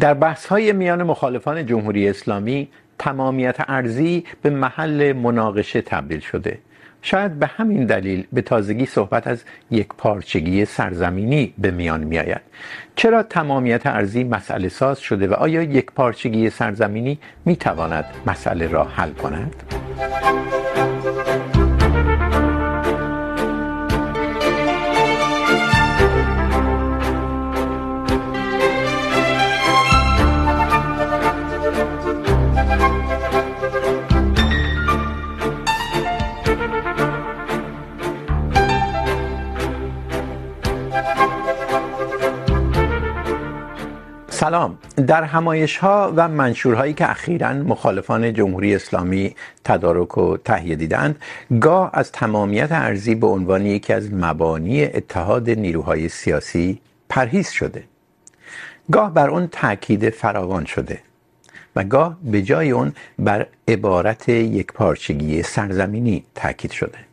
در بحث های میان مخالفان جمهوری اسلامی، تمامیت ارزی به محل مناقشه تبدیل شده شاید به همین دلیل به تازگی صحبت از یک پارچگی سرزمینی به میان می آید چرا تمامیت ارزی مسئله ساز شده و آیا یک پارچگی سرزمینی می تواند مسئله را حل کند؟ سلام. در همایش ها و منشور هایی که اخیرا مخالفان جمهوری اسلامی تدارک و تهیه دیدند، گاه از تمامیت ارزی به عنوان یکی از مبانی اتحاد نیروهای سیاسی پرهیز شده. گاه بر اون تاکید فراوان شده و گاه به جای اون بر عبارت یک پارچگی سرزمینی تاکید شده.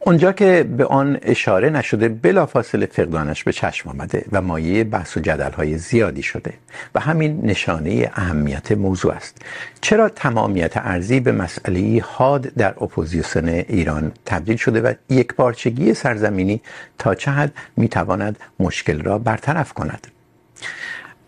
اونجا که به آن اشاره نشده، بلافاصله فقدانش به چشم آمده و مایه بحث و جدل‌های زیادی شده و همین نشانه اهمیت موضوع است. چرا تمامیت ارزی به مسئله حاد در اپوزیسیون ایران تبدیل شده و یک پارچگی سرزمینی تا چه حد میتواند مشکل را برطرف کند؟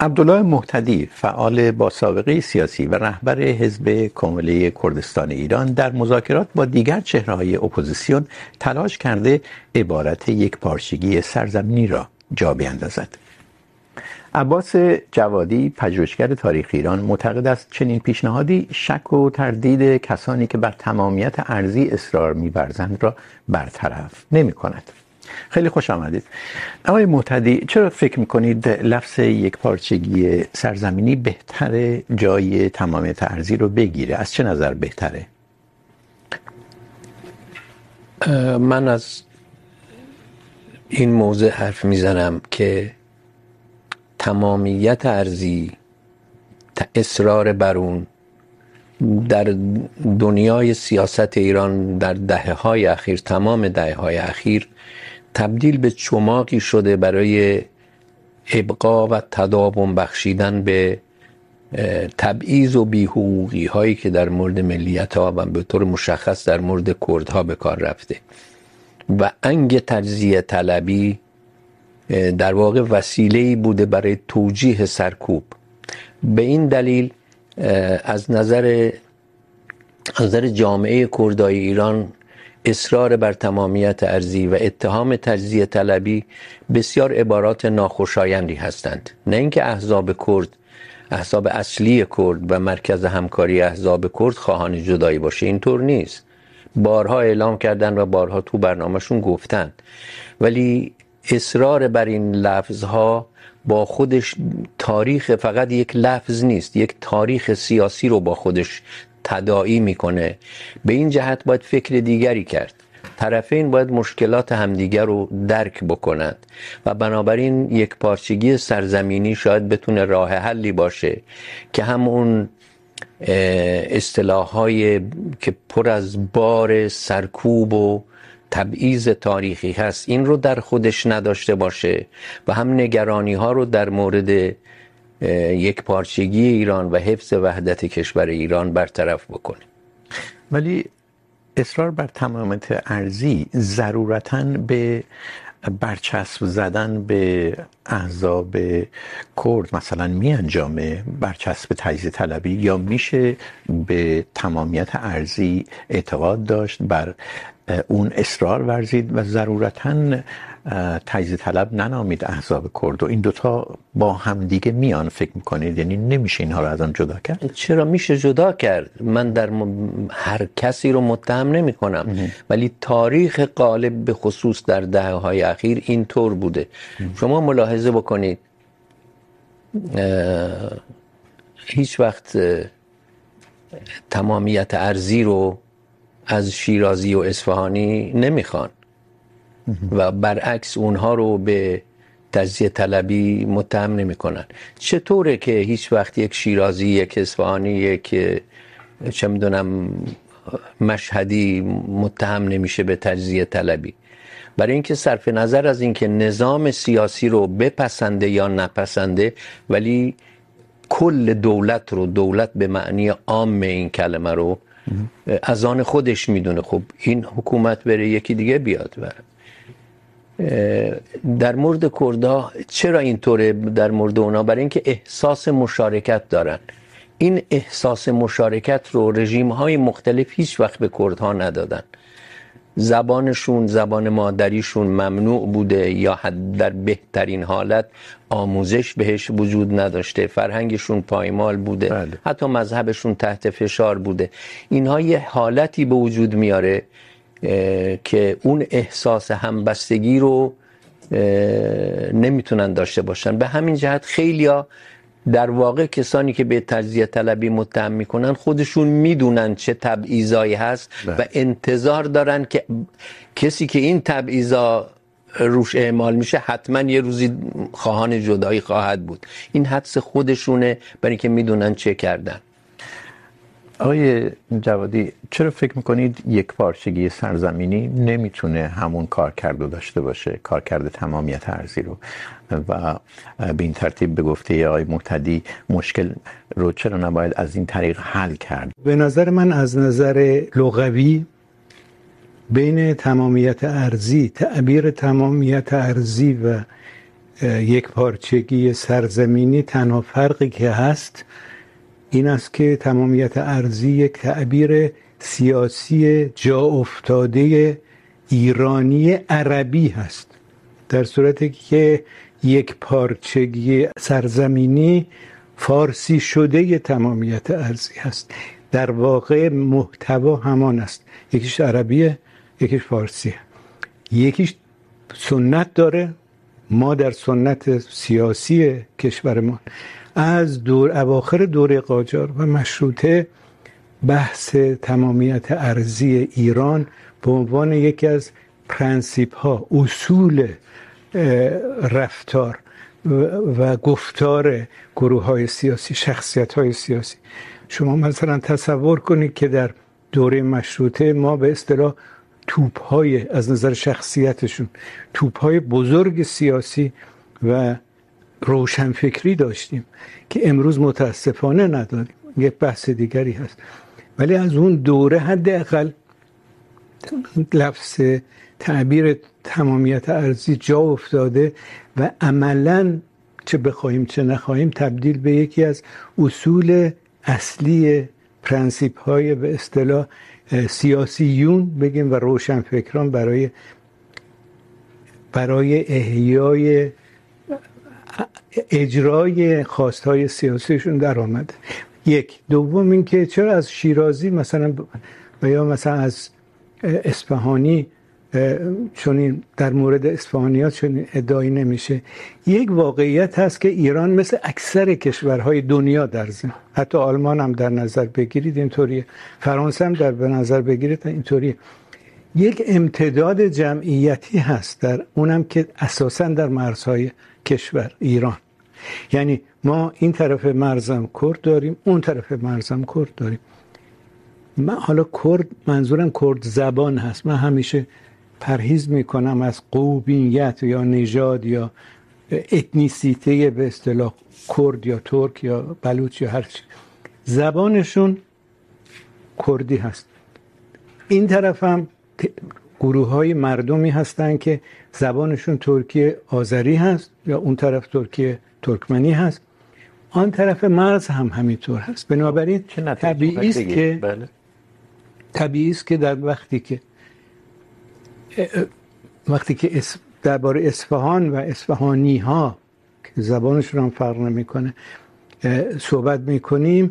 عبدالله محتدی فعال با سابقه سیاسی و رهبر حزب کمله کردستان ایران در مذاکرات با دیگر چهره های اپوزیسیون تلاش کرده عبارت یک پارچگی سرزمینی را جا بیندازد. عباس جوادی، پژوهشگر تاریخ ایران، معتقد است چنین پیشنهادی شک و تردید کسانی که بر تمامیت ارزی اصرار می‌ورزند را برطرف نمی‌کند. خیلی خوش آمدید. آقای محتدی چرا فکر میکنید لفظ یک پارچگی سرزمینی بهتر جای تمامیت ارزی رو بگیره؟ از چه نظر بهتره؟ من از این موضوع حرف میزنم که تمامیت ارزی اصرار بر اون در دنیای سیاست ایران در دهه های اخیر، تمام دهه های اخیر تبدیل به چماقی شده برای ابقا و تداوم بخشیدن به تبعیض و بیحقوقی هایی که در مورد ملیت ها و به طور مشخص در مورد کرد ها به کار رفته. و انگ تجزیه طلبی در واقع وسیله بوده برای توجیه سرکوب. به این دلیل از نظر از نظر جامعه کردای ایران اصرار بر تمامیت ارزی و اتهام تجزیه طلبی بسیار عبارات ناخوشایندی هستند. نه اینکه احزاب کرد، احزاب اصلی کرد و مرکز همکاری احزاب کرد خواهان جدایی باشه، اینطور نیست. بارها اعلام کردن و بارها تو برنامهشون گفتند. ولی اصرار بر این لفظها با خودش تاریخ فقط یک لفظ نیست، یک تاریخ سیاسی رو با خودش تداعی میکنه. به این جهت باید فکر دیگری کرد. طرفین باید مشکلات همدیگر رو درک بکنند و بنابراین یک پارچگی سرزمینی شاید بتونه راه حلی باشه که هم اون اصطلاح که پر از بار سرکوب و تبعیض تاریخی هست، این رو در خودش نداشته باشه و هم نگرانی ها رو در مورد یک پارچگی ایران و حفظ وحدت کشور ایران برطرف بکنه. ولی اصرار بر تمامیت ارزی ضرورتاً به برچسب زدن به احزاب کرد مثلا می انجامه برچسب تجزیه طلبی یا میشه به تمامیت ارزی اعتقاد داشت بر اون اصرار ورزید و ضرورتاً تجزیه طلب ننامید احزاب کرد و این دوتا با هم دیگه میان فکر میکنید؟ یعنی نمیشه اینها رو از آن جدا کرد؟ چرا میشه جدا کرد؟ من در م... هر کسی رو متهم نمی کنم ولی تاریخ غالب به خصوص در دهه های اخیر این طور بوده شما ملاحظه بکنید. هیچ وقت تمامیت ارزی رو از شیرازی و اصفهانی نمیخوان. و برعکس اونها رو به تجزیه طلبی متهم نمیکنن چطوره که هیچ وقت یک شیرازی یک اصفهانی یک چه میدونم مشهدی متهم نمیشه به تجزیه طلبی. برای اینکه صرف نظر از اینکه نظام سیاسی رو بپسنده یا نپسنده ولی کل دولت رو دولت به معنی عام این کلمه رو از آن خودش میدونه. خب این حکومت بره یکی دیگه بیاد بره در مورد کردا چرا اینطوره در مورد اونا؟ برای اینکه احساس مشارکت دارن. این احساس مشارکت رو رژیم های مختلف هیچ وقت به کردها ندادن. زبانشون زبان مادریشون ممنوع بوده یا حد در بهترین حالت آموزش بهش وجود نداشته فرهنگشون پایمال بوده بله. حتی مذهبشون تحت فشار بوده. اینها یه حالتی به وجود میاره که اون احساس همبستگی رو نمیتونن داشته باشن. به همین جهت خیلیا در واقع کسانی که به تجزیه طلبی متهم میکنن خودشون میدونن چه تبعیضایی هست بله. و انتظار دارن که کسی که این تبعیضا روش اعمال میشه حتما یه روزی خواهان جدایی خواهد بود. این حدس خودشونه برای اینکه میدونن چه کردن. آقای جوادی، چرا فکر میکنید یک پارچگی سرزمینی نمیتونه همون کار کرده داشته باشه؟ کار کرده تمامیت ارزی رو. و به این ترتیب به گفته آقای محتدی مشکل رو چرا نباید از این طریق حل کرد؟ به نظر من از نظر لغوی بین تمامیت ارزی، تعبیر تمامیت ارزی و یک پارچگی سرزمینی تنها فرقی که هست این است که تمامیت ارزی یک تعبیر سیاسی جا افتاده ایرانی عربی هست. در صورتی که یک پارچگی سرزمینی فارسی شده تمامیت ارزی هست. در واقع محتوا همان است. یکیش عربیه، یکیش فارسیه. یکیش سنت داره. ما در سنت سیاسی کشورمان از دور اواخر دوره قاجار و مشروطه بحث تمامیت ارزی ایران به عنوان یکی از پرنسیپ ها اصول رفتار و گفتار گروه های سیاسی شخصیت های سیاسی. شما مثلا تصور کنید که در دوره مشروطه ما به اصطلاح توپ های از نظر شخصیتشون توپ های بزرگ سیاسی و روشنفکری داشتیم که امروز متاسفانه نداریم. یک بحث دیگری هست. ولی از اون دوره حداقل لفظ تعبیر تمامیت ارزی جا افتاده و عملا چه بخواهیم چه نخواهیم تبدیل به یکی از اصول اصلی پرنسیپ های به اصطلاح سیاسیون بگیم و روشنفکران برای برای احیای اجرای خواستهای سیاسیشون در آمده. یک. دوم این که چرا از شیرازی مثلا و یا مثلا از اصفهانی چون این در مورد اصفهانیات چون ادعایی نمیشه. یک واقعیت هست که ایران مثل اکثر کشورهای دنیا در زن حتی آلمان هم در نظر بگیرید، اینطوریه. فرانسه هم در به نظر بگیرید، اینطوریه. یک امتداد جمعیتی هست در اونم که اساسا در مرزهای کشور، ایران. یعنی ما این طرف مرزم کرد داریم، اون طرف مرزم کرد داریم. من حالا کرد، منظورم کرد زبان هست. من همیشه پرهیز میکنم از قومیت یا نژاد یا اتنیسیته به اصطلاح کرد یا ترک یا بلوچ یا هر چی. زبانشون کردی هست. این طرف هم گروه های مردمی هستن که زبانشون ترکی آذری هست یا اون طرف ترکی ترکمنی هست. آن طرف مرز هم همینطور هست. بنابراین طبیعی است که بله. طبیعی است که در وقتی که وقتی که درباره اصفهان و اصفهانی ها که زبانشون هم فرق نمیکنه صحبت میکنیم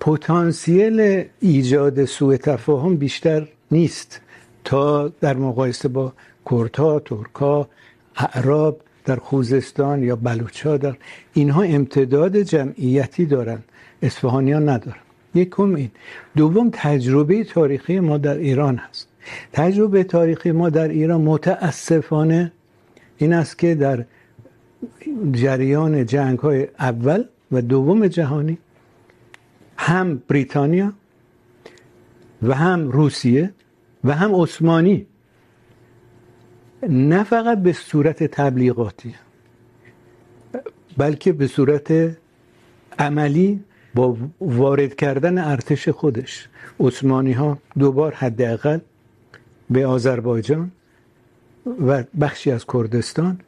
پتانسیل ایجاد سوء تفاهم بیشتر نیست. تا در مقایسه با کردها، ترکا، اعراب در خوزستان یا بلوچا در اینها امتداد جمعیتی دارن اصفهانیان ندارن. یکم این. دوم تجربه تاریخی ما در ایران هست. تجربه تاریخی ما در ایران متاسفانه این است که در جریان جنگ های اول و دوم جهانی هم بریتانیا و هم روسیه و هم عثمانی. نه فقط به صورت تبلیغاتی، بلکه به صورت عملی با وارد کردن ارتش خودش. عثمانی ها دوبار حداقل به آذربایجان و بخشی از کردستان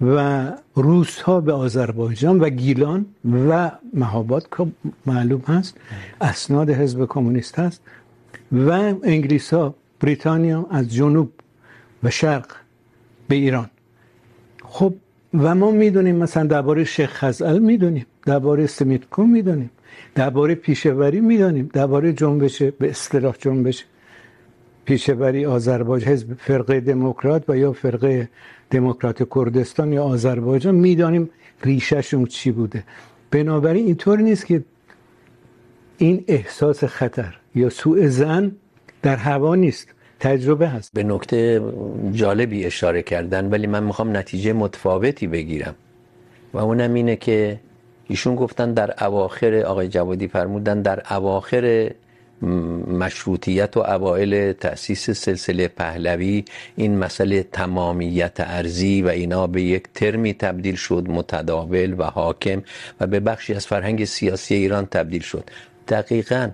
و روس ها به آذربایجان و گیلان و مهاباد، که معلوم هست، اسناد حزب کمونیست هست. و انگلیس ها بریتانیا از جنوب و شرق به ایران. خب، و ما میدونیم مثلا درباره شیخ خزعل میدونیم، درباره سمیتکو میدونیم، درباره پیشوری میدونیم، درباره جنبش، به اصطلاح جنبش پیشوری آذربایجان، حزب فرقه دموکرات و یا فرقه دموکرات کردستان یا آذربایجان، میدانیم ریشهشون چی بوده. بنابراین اینطور نیست که این احساس خطر یا سوء زن در هوا نیست، تجربه هست. به نکته جالبی اشاره کردن، ولی من میخوام نتیجه متفاوتی بگیرم. و اونم اینه که ایشون گفتن در اواخر، آقای جوادی فرمودن در اواخر مشروطیت و اوائل تأسیس سلسله پهلوی این مسئله تمامیت ارزی و اینا به یک ترمی تبدیل شد، متداول و حاکم و به بخشی از فرهنگ سیاسی ایران تبدیل شد. دقیقا.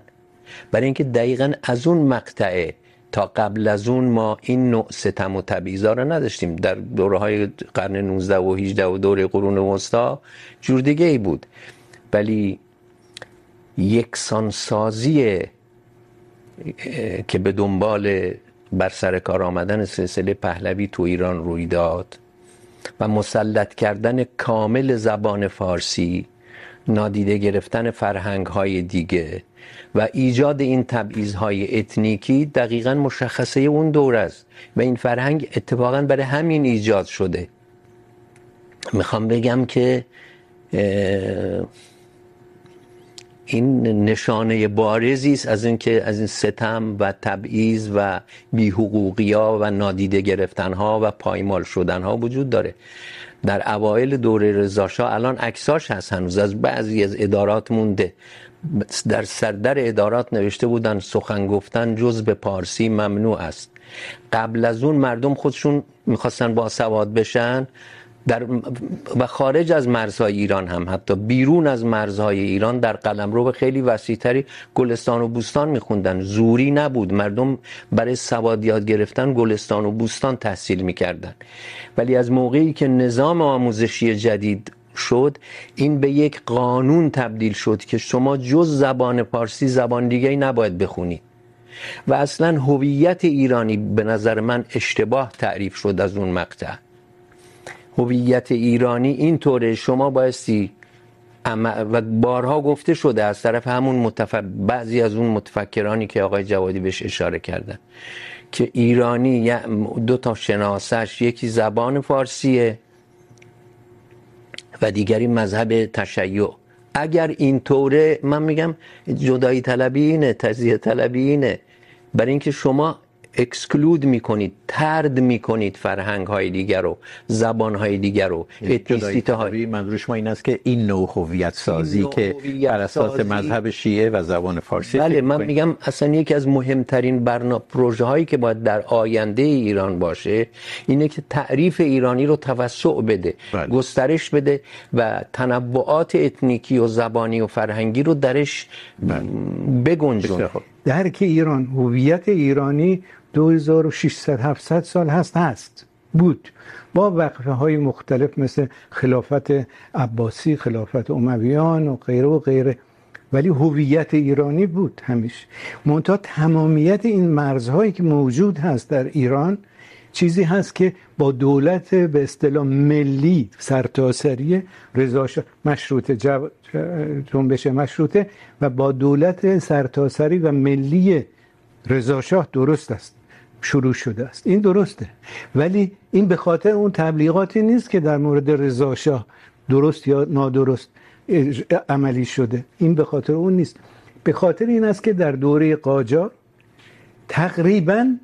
برای اینکه دقیقا از اون مقطعه تا قبل از اون ما این نوع ستم و تبعیضا رو نداشتیم. در دوره های قرن 19 و 18 و دوره قرون وسطا جور دیگه ای بود. ولی یکسان سازی که به دنبال بر سر کار آمدن سلسله پهلوی تو ایران روی داد و مسلط کردن کامل زبان فارسی نادیده گرفتن فرهنگ های دیگه و ایجاد این تبعیض های اتنیکی دقیقا مشخصه اون دور است و این فرهنگ اتفاقا برای همین ایجاد شده. میخوام بگم که این نشانه بارزی است از اینکه از این ستم و تبعیض و بیحقوقیا و نادیده گرفتن ها و پایمال شدن ها وجود داره. در اوایل دوره رضا شاه الان عکساش هست هنوز. از بعضی از ادارات مونده. در سردر ادارات نوشته بودن سخن گفتن جز به پارسی ممنوع است. قبل از اون مردم خودشون میخواستن با سواد بشن در و خارج از مرزهای ایران هم، حتی بیرون از مرزهای ایران در قلمرو خیلی وسیعتری گلستان و بوستان میخوندن. زوری نبود. مردم برای سواد یاد گرفتن گلستان و بوستان تحصیل میکردن. ولی از موقعی که نظام آموزشی جدید شد، این به یک قانون تبدیل شد که شما جز زبان پارسی زبان دیگه نباید بخونید و اصلا هویت ایرانی به نظر من اشتباه تعریف شد از اون مقطع. هویت ایرانی این طوره شما بایستی و بارها گفته شده از طرف همون متف... بعضی از اون متفکرانی که آقای جوادی بهش اشاره کردن که ایرانی دو تا شناسش، یکی زبان فارسیه و دیگری مذهب تشیع. اگر این طوره من میگم جدایی طلبی اینه تزیه طلبی اینه. برای اینکه شما اکسکلود میکنید ترد میکنید فرهنگ های دیگر رو زبان های دیگر رو اتنیسیته های منظور شما این است که این نوع هویت سازی که بر اساس مذهب شیعه و زبان فارسی بله من میگم اصلا یکی از مهمترین برنامه پروژه هایی که باید در آینده ایران باشه اینه که تعریف ایرانی رو توسع بده بله. گسترش بده و تنوعات اتنیکی و زبانی و فرهنگی رو درش بله. بگنجونه. درک ایران، هویت ایرانی 2600 700 سال هست هست، بود. با وقفه های مختلف مثل خلافت عباسی، خلافت امویان و غیره و غیره. ولی هویت ایرانی بود همیشه. منتها تمامیت این مرزهایی که موجود هست در ایران چیزی هست که با دولت به اصطلاح ملی سرتاسری رضا شاه مشروطه جو... جنبش مشروطه و با دولت سرتاسری و ملی رضا شاه درست است. شروع شده است. این درسته. ولی این به خاطر اون تبلیغاتی نیست که در مورد رضا شاه درست یا نادرست عملی شده. این به خاطر اون نیست. به خاطر این است که در دوره قاجار تقریباً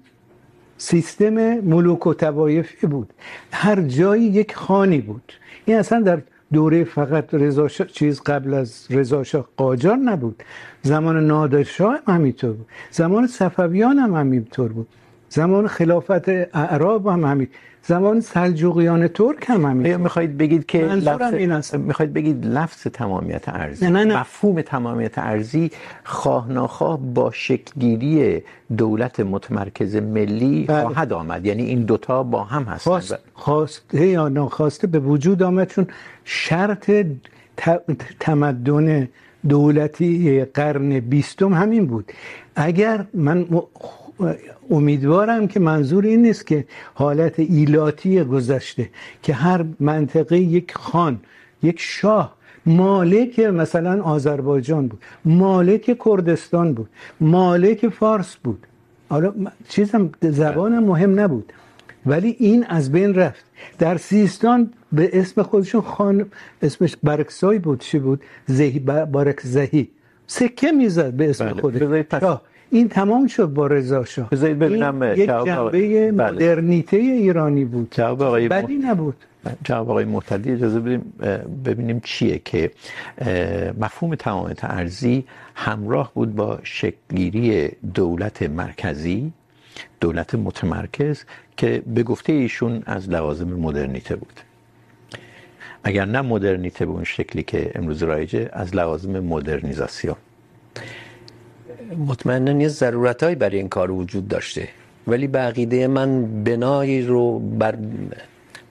سیستم ملوک و توایفی بود. هر جایی یک خانی بود. این اصلا در دوره فقط رضا شاه، چیز قبل از رضا شاه قاجار نبود. زمان نادر شاه هم همینطور بود. زمان صفویان هم همینطور بود. زمان خلافت اعراب هم همینطور زمان سلجوقیان ترک هم همین میخواید بگید که لفظ این است. میخواید بگید لفظ تمامیت ارزی نه، نه، نه. مفهوم تمامیت ارزی خواه ناخواه با شکلگیری دولت متمرکز ملی بله. خواهد آمد یعنی این دوتا با هم هستند خواست خواسته یا ناخواسته به وجود آمد چون شرط ت- تمدن دولتی قرن بیستم همین بود اگر من امیدوارم که منظور این نیست که حالت ایلاتی گذشته که هر منطقه یک خان یک شاه مالک مثلا آذربایجان بود مالک کردستان بود مالک فارس بود. حالا چیزم زبانم مهم نبود. ولی این از بین رفت. در سیستان به اسم خودشون خان اسمش برکسای بود چی بود؟ زهی بارک زهی سکه میزد به اسم بله. خودش. این تمام شد با رضا شاه. بذارید ببینم یک جنبه. مدرنیته ایرانی بود. جواب آقای بدی نبود. جواب آقای محتدی اجازه بدیم ببینیم چیه که مفهوم تمامیت ارزی همراه بود با شکلگیری دولت مرکزی دولت متمرکز که به گفته ایشون از لوازم مدرنیته بود. اگر نه مدرنیته به اون شکلی که امروز رایجه از لوازم مدرنیزاسیون. مطمئنا یه ضرورتهایی برای این کار وجود داشته. ولی به عقیده من بنایی رو بر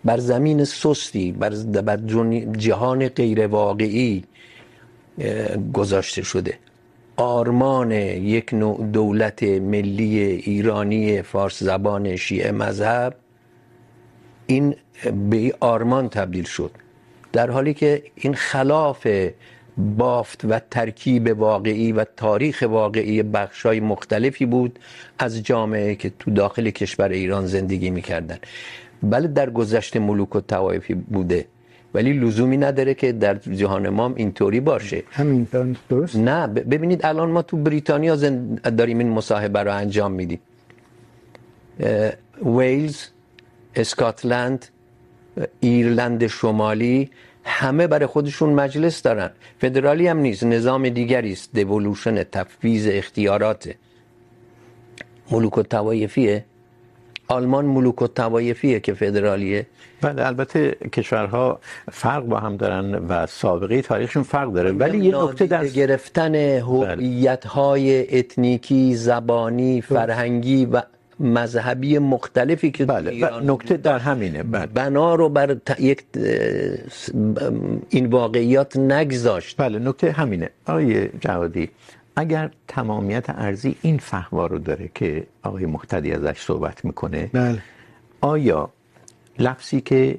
بر زمین سستی بر, بر جهان غیر واقعی گذاشته شده. آرمان یک نوع دولت ملی ایرانی فارس زبان شیعه مذهب این به این آرمان تبدیل شد. در حالی که این خلاف بافت و ترکیب واقعی و تاریخ واقعی بخشای مختلفی بود از جامعه که تو داخل کشور ایران زندگی میکردن. بله در گذشته ملوک و توایفی بوده ولی لزومی نداره که در جهان ما هم اینطوری باشه. همین درست؟ نه ببینید الان ما تو بریتانیا زند... داریم این مصاحبه رو انجام میدیم. ویلز اسکاتلند ایرلند شمالی همه برای خودشون مجلس دارن. فدرالی هم نیست نظام دیگری است. دیولوشن تفویض اختیارات. ملوک و توایفیه آلمان ملوک و توایفیه که فدرالیه. بله البته کشورها فرق با هم دارن و سابقه تاریخشون فرق داره. ولی یه نکته در گرفتن هویت های اتنیکی زبانی فرهنگی و مذهبی مختلفی که بله و نکته در همینه بله. بنا رو بر ت... یک این واقعیات نگذاشت. بله نکته همینه. آقای جوادی اگر تمامیت ارزی این فهوا رو داره که آقای محتدی ازش صحبت میکنه بله. آیا لفظی که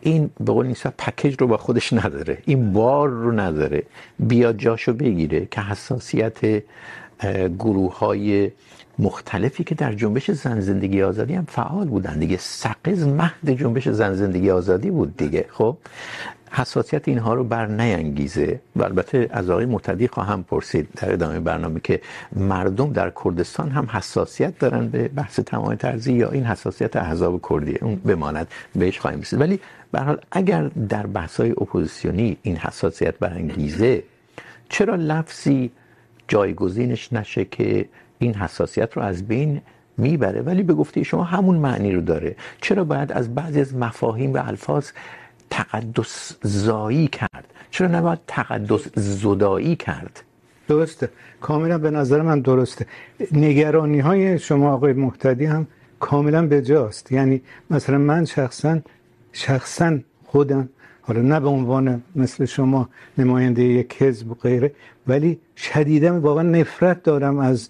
این به قول نیستا پکیج رو با خودش نداره این بار رو نداره بیاد جاشو بگیره که حساسیت گروه های مختلفی که در جنبش زن زندگی آزادی هم فعال بودن. دیگه سقز مهد جنبش زن زندگی آزادی بود دیگه. خب، حساسیت اینها رو بر نینگیزه و البته از آقای متدی خواهم پرسید در ادامه برنامه که مردم در کردستان هم حساسیت دارن به بحث تمامیت ارزی یا این حساسیت احزاب کردیه اون بماند، بهش خواهیم رسید. ولی به هر حال اگر در بحث‌های اپوزیسیونی این حساسیت برانگیزه، چرا لفظی جایگزینش نشه که این حساسیت رو از بین میبره. ولی به گفته شما همون معنی رو داره. چرا باید از بعضی از مفاهیم و الفاظ تقدس زایی کرد؟ چرا نباید تقدس زدایی کرد؟ درسته. کاملا به نظر من درسته. نگرانی های شما آقای محتدی هم کاملا به جاست یعنی مثلا من شخصا شخصا خودم حالا نه به عنوان مثل شما نماینده یک حزب و غیره ولی شدیدا واقعا نفرت دارم از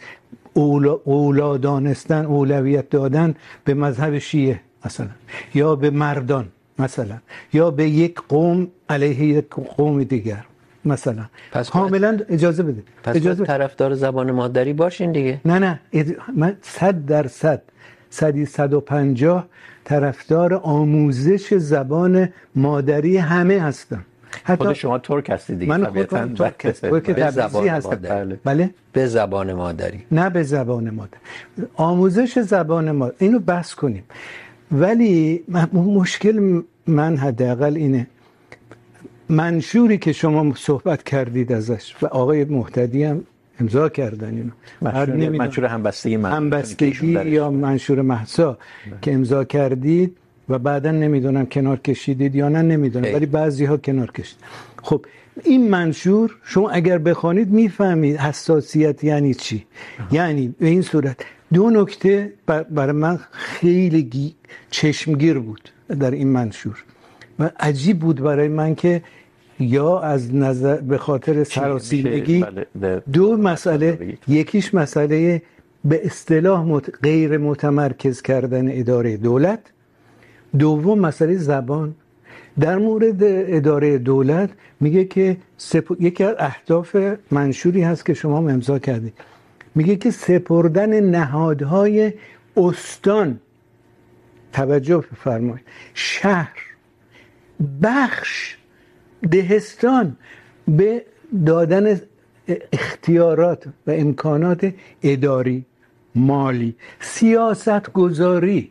اولا, اولا دانستن اولویت دادن به مذهب شیعه مثلا یا به مردان مثلا یا به یک قوم علیه یک قوم دیگر مثلا. پس کاملا اجازه بده. پس اجازه بده. طرفدار زبان مادری باشین دیگه. نه نه. من صد درصد صدی صد و پنجاه طرفدار آموزش زبان مادری همه هستم. خود شما ترک هستید دیگه من خودم طبیعتاً. ترک هستم به تبریزی زبان هستم مادری. بله. به زبان مادری. نه به زبان مادر. آموزش زبان مادر اینو بحث کنیم. ولی مشکل من حداقل اینه. منشوری که شما صحبت کردید ازش و آقای محتدی هم امضا کردن اینو منشور, منشور همبستگی من همبستگی یا منشور محسا که امضا کردید و بعدا نمیدونم کنار کشیدید یا نه نمیدونم. ولی بعضی ها کنار کشید. خب این منشور شما اگر بخوانید میفهمید حساسیت یعنی چی. یعنی به این صورت دو نکته برای من خیلی چشمگیر بود در این منشور. و عجیب بود برای من که یا از نظر به خاطر سراسیمگی دو مسئله یکیش مسئله به اصطلاح مت... غیر متمرکز کردن اداره دولت. دوم مسئله زبان. در مورد اداره دولت میگه که سپ... یکی از اهداف منشوری هست که شما امضا کردید میگه که سپردن نهادهای استان. توجه بفرمایید شهر. بخش دهستان به دادن اختیارات و امکانات اداری مالی سیاست گذاری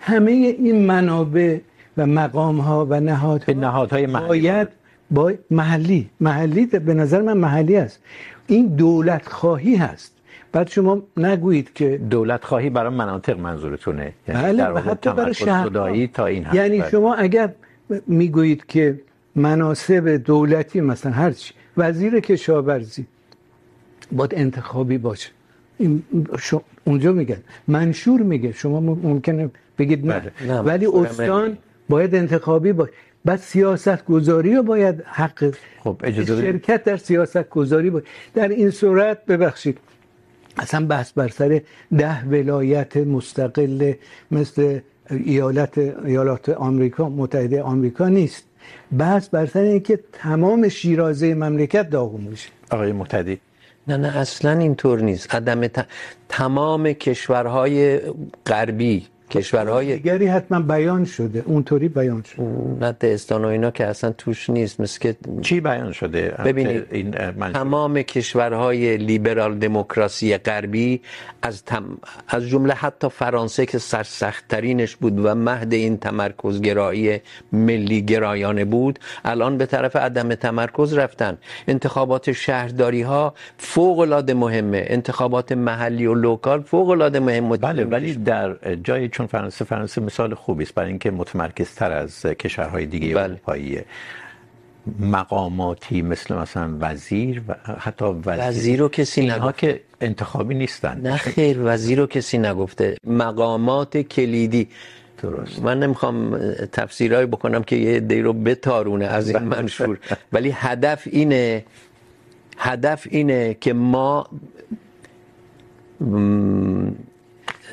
همه این منابع و مقام ها و نهاد به نهادهای محلی. باید با محلی. محلی به نظر من محلی است. این دولت خواهی هست. بعد شما نگویید که دولت خواهی برای مناطق منظورتونه. یعنی در حتی برای شهر تا این یعنی شما اگر میگویید که مناسب دولتی مثلا هر چی. وزیر کشاورزی. باید انتخابی باشه. این شو... اونجا میگن. منشور میگه. شما ممکنه بگید نه, نه. ولی استان باید انتخابی باشه. بعد سیاست گذاری رو باید حق خب اجازه شرکت در سیاست گذاری باید در این صورت ببخشید. اصلا بحث بر سر ده ولایت مستقل مثل ایالت ایالات آمریکا متحده آمریکا نیست. بحث بر سر اینکه تمام شیرازه مملکت داغون بشه آقای متحدی نه نه اصلا اینطور نیست. عدم ت... تمام کشورهای غربی کشورهای دیگری حتما بیان شده اونطوری بیان شده. نه دهستان و اینا که اصلا توش نیست مثل که چی بیان شده؟ ببینید این تمام کشورهای لیبرال دموکراسی غربی از تم... از جمله حتی فرانسه که سرسخت ترینش بود و مهد این تمرکزگرایی ملی گرایانه بود الان به طرف عدم تمرکز رفتن. انتخابات شهرداری ها فوق العاده مهمه. انتخابات محلی و لوکال فوق العاده مهمه. بله ولی در جای چون فرانسه فرانسه مثال خوبی است برای اینکه متمرکزتر از کشورهای دیگه اروپاییه مقاماتی مثل مثلا وزیر و حتی وزیر وزیر رو کسی اینها که انتخابی نیستن. نه خیر وزیر رو کسی نگفته. مقامات کلیدی. درست. من نمیخوام تفسیرهایی بکنم که یه دی رو بتارونه از این منشور. ولی هدف اینه هدف اینه که ما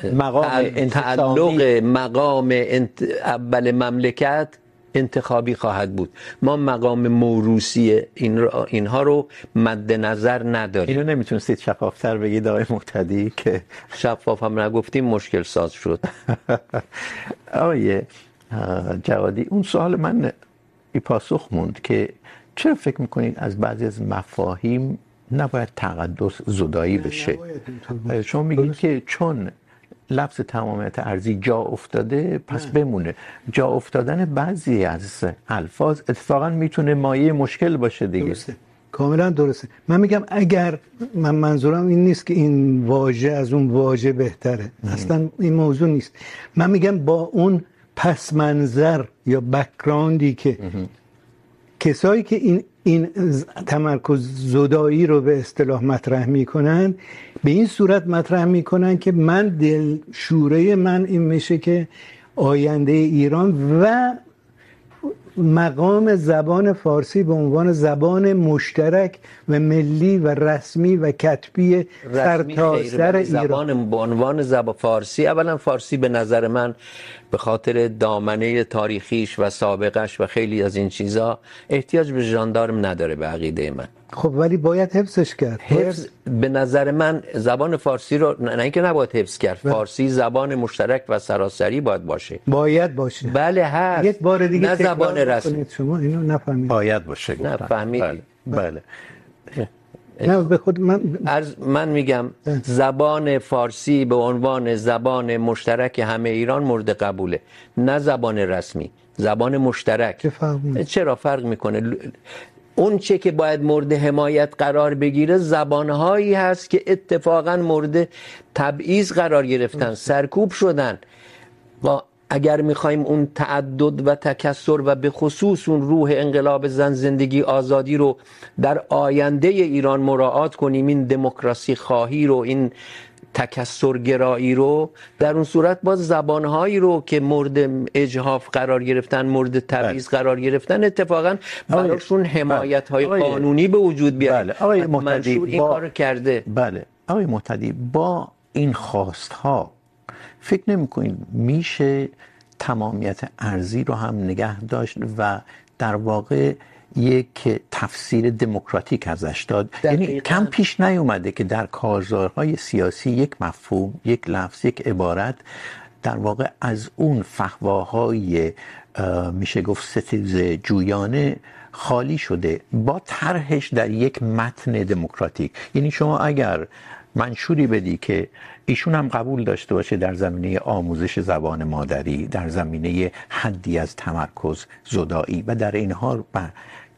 مقام تعلق مقام انت... اول مملکت انتخابی خواهد بود. ما مقام موروثی این را... اینها رو مد نظر نداریم. اینو نمیتونستید شفافتر بگید آقای مقتدی که شفاف هم نگفتیم مشکل ساز شد. آقای جوادی اون سوال من ای پاسخ موند که چرا فکر میکنید از بعضی از مفاهیم نباید تقدس زدایی بشه؟ شما میگید که چون لفظ تمامیت ارزی جا افتاده پس بمونه. جا افتادن بعضی از الفاظ اتفاقا میتونه مایه مشکل باشه دیگه. درسته. کاملا درسته. من میگم اگر من منظورم این نیست که این واژه از اون واژه بهتره. اصلا این موضوع نیست. من میگم با اون پس منظر یا بکراندی که کسایی که این این تمرکز زدایی رو به اصطلاح مطرح میکنن. به این صورت مطرح میکنن که من دل شوره من این میشه که آینده ایران و مقام زبان فارسی به عنوان زبان مشترک و ملی و رسمی و کتبی سرتاسر ایران. زبان به عنوان زبان فارسی اولا فارسی به نظر من به خاطر دامنه تاریخیش و سابقش و خیلی از این چیزا احتیاج به ژاندارم نداره به عقیده من. خب ولی باید حفظش کرد. حفظ به نظر من زبان فارسی رو نه اینکه نباید حفظ کرد. بله. فارسی زبان مشترک و سراسری باید باشه. باید باشه. بله هست یک بار دیگه نه زبان رسمی. شما اینو نفهمید. باید باشه نه فهمید بله, بله. نه به خود من از من میگم زبان فارسی به عنوان زبان مشترک همه ایران مورد قبوله. نه زبان رسمی زبان مشترک. چرا فرق میکنه؟ اون چه که باید مورد حمایت قرار بگیره زبانهایی هست که اتفاقا مورد تبعیض قرار گرفتن سرکوب شدن. و اگر میخوایم اون تعدد و تکسر و به خصوص اون روح انقلاب زن زندگی آزادی رو در آینده ایران مراعات کنیم این دموکراسی خواهی رو این تکسر گرایی رو در اون صورت باز زبانهایی رو که مورد اجهاف قرار گرفتن مورد تبعیض قرار گرفتن اتفاقا براشون حمایت های قانونی به وجود بیاره بله. آقای محتدی این کار کرده. بله. آقای محتدی با این خواست ها فکر نمی کنید میشه تمامیت ارزی رو هم نگه داشت و در واقع یک تفسیر دموکراتیک ازش داد. یعنی کم پیش نیومده که در کارزارهای سیاسی یک مفهوم یک لفظ یک عبارت در واقع از اون فهواهای میشه گفت ستیز جویانه خالی شده با طرحش در یک متن دموکراتیک. یعنی شما اگر منشوری بدی که ایشون هم قبول داشته باشه در زمینه آموزش زبان مادری در زمینه حدی از تمرکز زدایی و در این حال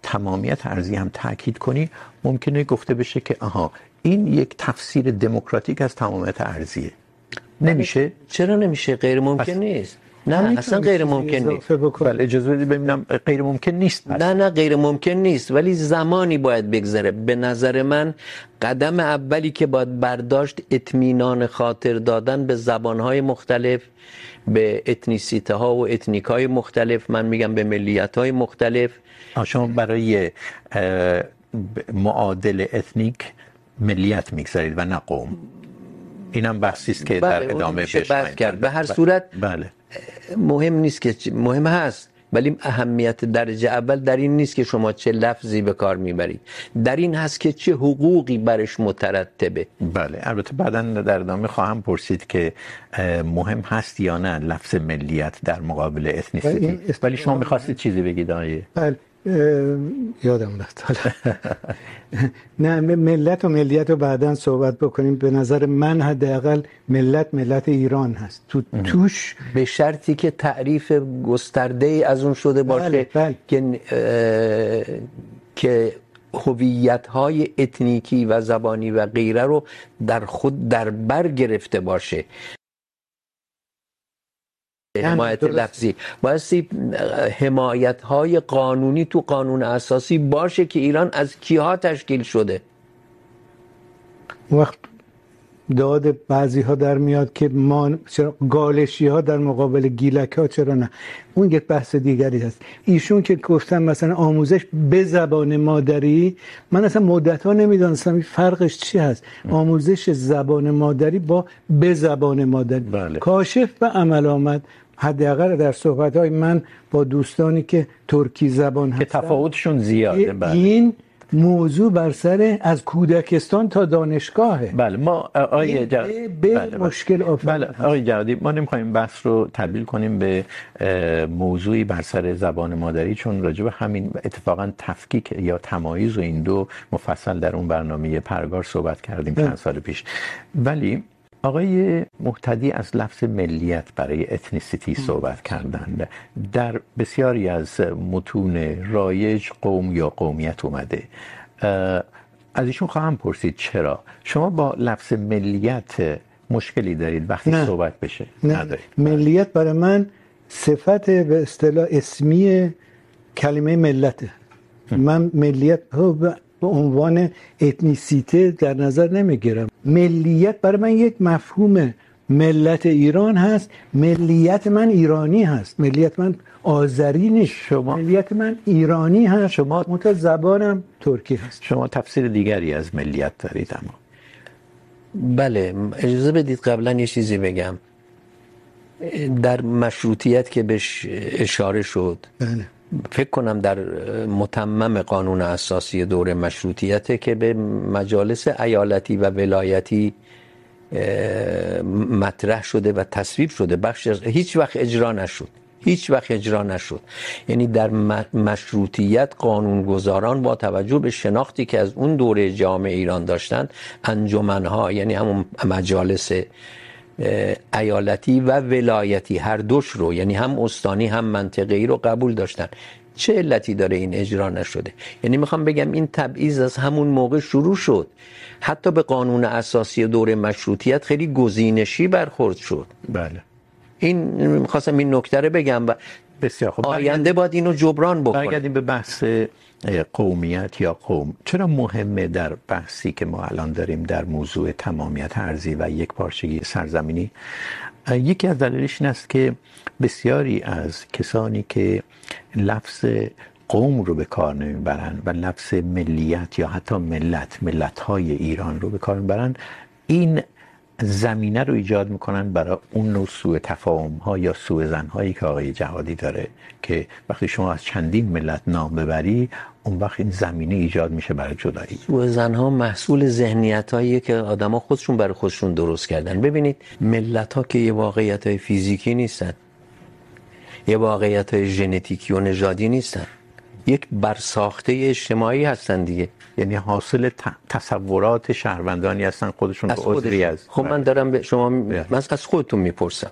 تمامیت ارزی هم تاکید کنی ممکنه گفته بشه که آها این یک تفسیر دموکراتیک از تمامیت ارزیه. نمیشه؟ چرا نمیشه؟ غیر ممکن نیست. نه اصلا غیر ممکن نیست. بله اجازه بدید ببینم غیر ممکن نیست نه نه غیر ممکن نیست. ولی زمانی باید بگذره. به نظر من قدم اولی که باید برداشت اطمینان خاطر دادن به زبانهای مختلف به اتنیسیته ها و اتنیک های مختلف. من میگم به ملیت های مختلف شما برای معادل اتنیک ملیت میگذارید و نه قوم. اینم بحثی است که در ادامه بحث کرد. به هر صورت بله. مهم نیست که مهم هست ولی اهمیت درجه اول در این نیست که شما چه لفظی به کار میبرید. در این هست که چه حقوقی برش مترتبه. بله البته بعدا در ادامه خواهم پرسید که مهم هست یا نه لفظ ملیت در مقابل اتنیسیتی ولی شما میخواستید چیزی بگید آیه بله. یادم رفت. نه ملت و ملیت رو بعدا صحبت بکنیم. به نظر من حداقل ملت ملت ایران هست. تو توش به شرطی که تعریف گسترده ای از اون شده باشه بله بله. که که هویت های اتنیکی و زبانی و غیره رو در خود در بر گرفته باشه. حمایت لفظی بایستی حمایت های قانونی تو قانون اساسی باشه که ایران از کیها تشکیل شده؟ وقت داد بعضی ها در میاد که ما چرا گالشی ها در مقابل گیلک ها چرا نه؟ اون یک بحث دیگری هست. ایشون که گفتن مثلا آموزش به زبان مادری من اصلا مدت ها نمیدونستم فرقش چی هست. آموزش زبان مادری با به زبان مادری. بله. کاشف به عمل آمد. حداقل در صحبت های من با دوستانی که ترکی زبان هستن که تفاوتشون زیاده بله. این موضوع بر سر از کودکستان تا دانشگاهه. بله ما آقای جا... به بله مشکل آفرین بله آقای جوادی ما نمیخوایم بحث رو تبدیل کنیم به موضوعی بر سر زبان مادری چون راجع به همین اتفاقا تفکیک یا تمایز و این دو مفصل در اون برنامه پرگار صحبت کردیم چند سال پیش. ولی آقای محتدی از لفظ ملیت برای اتنیسیتی صحبت کردند. در بسیاری از متون رایج قوم یا قومیت اومده. از ایشون خواهم پرسید چرا؟ شما با لفظ ملیت مشکلی دارید وقتی نه. صحبت بشه؟ نه. ندارید. ملیت برای من صفت به اصطلاح اسمی کلمه ملته. من ملیت به عنوان اتنیسیته در نظر نمیگیرم. ملیت برای من یک مفهوم ملت ایران هست. ملیت من ایرانی هست. ملیت من آذری نیست. شما ملیت من ایرانی هست. شما مت زبانم ترکی هست. شما تفسیر دیگری از ملیت دارید اما. بله اجازه بدید قبلا یه چیزی بگم. در مشروطیت که بهش اشاره شد. بله. فکر کنم در متمم قانون اساسی دور مشروطیت که به مجالس ایالتی و ولایتی مطرح شده و تصویب شده. بخش هیچ وقت اجرا نشد. هیچ وقت اجرا نشد. یعنی در مشروطیت قانونگذاران با توجه به شناختی که از اون دوره جامعه ایران داشتن، انجمنها یعنی همون مجالس ایالتی و ولایتی هر دوش رو یعنی هم استانی هم منطقه‌ای رو قبول داشتن. چه علتی داره این اجرا نشده؟ یعنی میخوام بگم این تبعیض از همون موقع شروع شد. حتی به قانون اساسی دور مشروطیت خیلی گزینشی برخورد شد. بله. این میخواستم این نکته رو بگم و بسیار خوب. آینده باید اینو جبران بکنه. برگردیم به بحث قومیت یا قوم، چرا مهمه در بحثی که ما الان داریم در موضوع تمامیت ارضی و یک پارچگی سرزمینی؟ یکی از دلایلش این است که بسیاری از کسانی که لفظ قوم رو به کار نمیبرن و لفظ ملیت یا حتی ملت، ملت‌های ایران رو به کار میبرن این زمینه رو ایجاد میکنن برای اون نوع سوء تفاهم ها یا سوء زن هایی که آقای جهادی داره که وقتی شما از چندین ملت نام ببری، اون وقت این زمینه ایجاد میشه برای جدایی. سوء زن ها محصول ذهنیت هایی که آدما خودشون برای خودشون درست کردن. ببینید ملت ها که یه واقعیت های فیزیکی نیستن، یه واقعیت های ژنتیکی و نژادی نیستن. یک برساخته اجتماعی هستن دیگه. یعنی حاصل تصورات شهروندانی هستن خودشون به عذری از خب من دارم به شما من از خودتون میپرسم.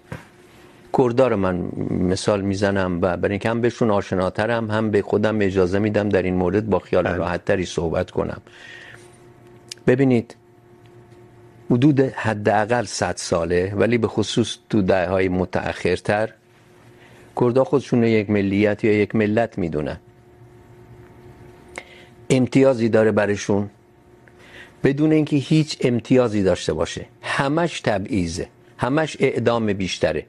کردا رو من مثال میزنم و برای اینکه هم بهشون آشناترم هم به خودم اجازه میدم در این مورد با خیال راحت تری صحبت کنم. ببینید حدود حداقل 100 ساله ولی به خصوص تو دهه‌های متأخرتر کردا خودشون یک ملیت یا یک ملت میدونن. امتیازی داره برشون بدون اینکه هیچ امتیازی داشته باشه. همش تبعیضه. همش اعدام بیشتره.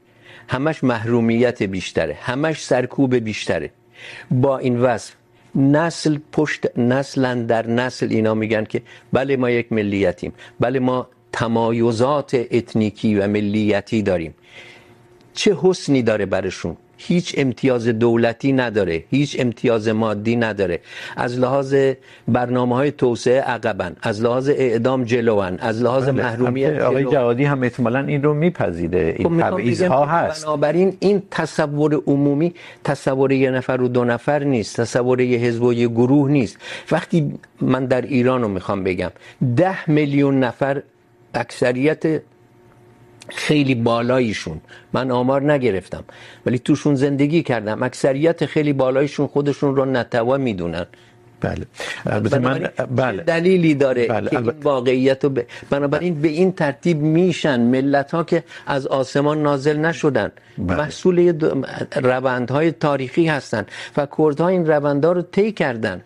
همش محرومیت بیشتره. همش سرکوب بیشتره. با این وصف نسل پشت نسلا در نسل اینا میگن که بله ما یک ملیتیم. بله ما تمایزات اتنیکی و ملیتی داریم. چه حسنی داره برشون هیچ امتیاز دولتی نداره هیچ امتیاز مادی نداره. از لحاظ برنامه های توسعه عقبن از لحاظ اعدام جلوان از لحاظ محرومیت آقای جوادی هم احتمالاً این رو میپذیره این تبعیض ها هست بنابراین این تصور عمومی تصور یه نفر و دو نفر نیست تصور یه حزب و یه گروه نیست. وقتی من در ایران رو میخوام بگم ده میلیون نفر اکثریت خیلی بالاییشون. من آمار نگرفتم. ولی توشون زندگی کردم. اکثریت خیلی بالاییشون خودشون رو نتوا میدونن. بله. البته من بله. دلیلی داره بله. که این واقعیت رو ب... بنابراین به این ترتیب میشن ملت ها که از آسمان نازل نشدن. بله. محصول روندهای تاریخی هستن و کردها این روندها رو طی کردن.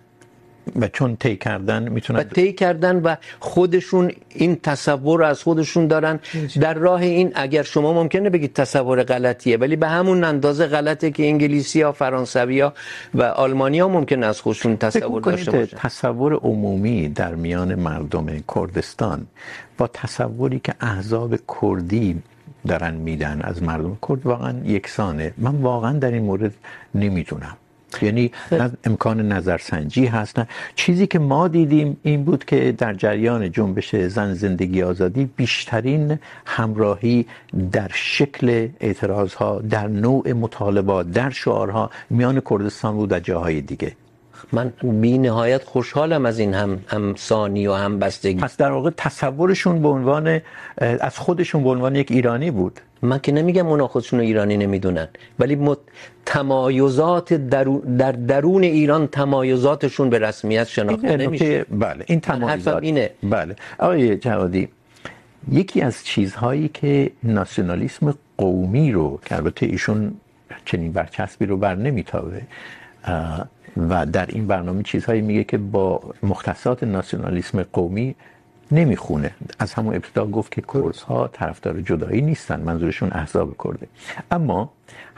و چون طی کردن میتونن و طی کردن و خودشون این تصور از خودشون دارن. در راه این اگر شما ممکنه بگید تصور غلطیه ولی به همون اندازه غلطه که انگلیسی ها فرانسوی ها و آلمانی ها ممکنه از خودشون تصور داشته باشن. تصور عمومی در میان مردم کردستان با تصوری که احزاب کردی دارن میدن از مردم کرد واقعا یکسانه. من واقعا در این مورد نمیدونم یعنی امکان نظرسنجی هست. نه چیزی که ما دیدیم این بود که در جریان جنبش زن زندگی آزادی بیشترین همراهی در شکل اعتراض ها در نوع مطالبات در شعارها میان کردستان بود و جاهای دیگه. من بی نهایت خوشحالم از این هم هم ثانی و هم بستگی. پس در واقع تصورشون به عنوان از خودشون به عنوان یک ایرانی بود. من که نمیگم اونا خودشون رو ایرانی نمیدونن ولی مت... تمایزات در... در درون ایران تمایزاتشون به رسمیت شناخته نمیشه. بله این تمایزات. اینه. بله. آقای جوادی یکی از چیزهایی که ناسیونالیسم قومی رو که البته ایشون چنین برچسبی رو بر نمیتابه و در این برنامه چیزهایی میگه که با مختصات ناسیونالیسم قومی نمیخونه. از همون ابتدا گفت که کردها طرفدار جدایی نیستن منظورشون احزاب کرده. اما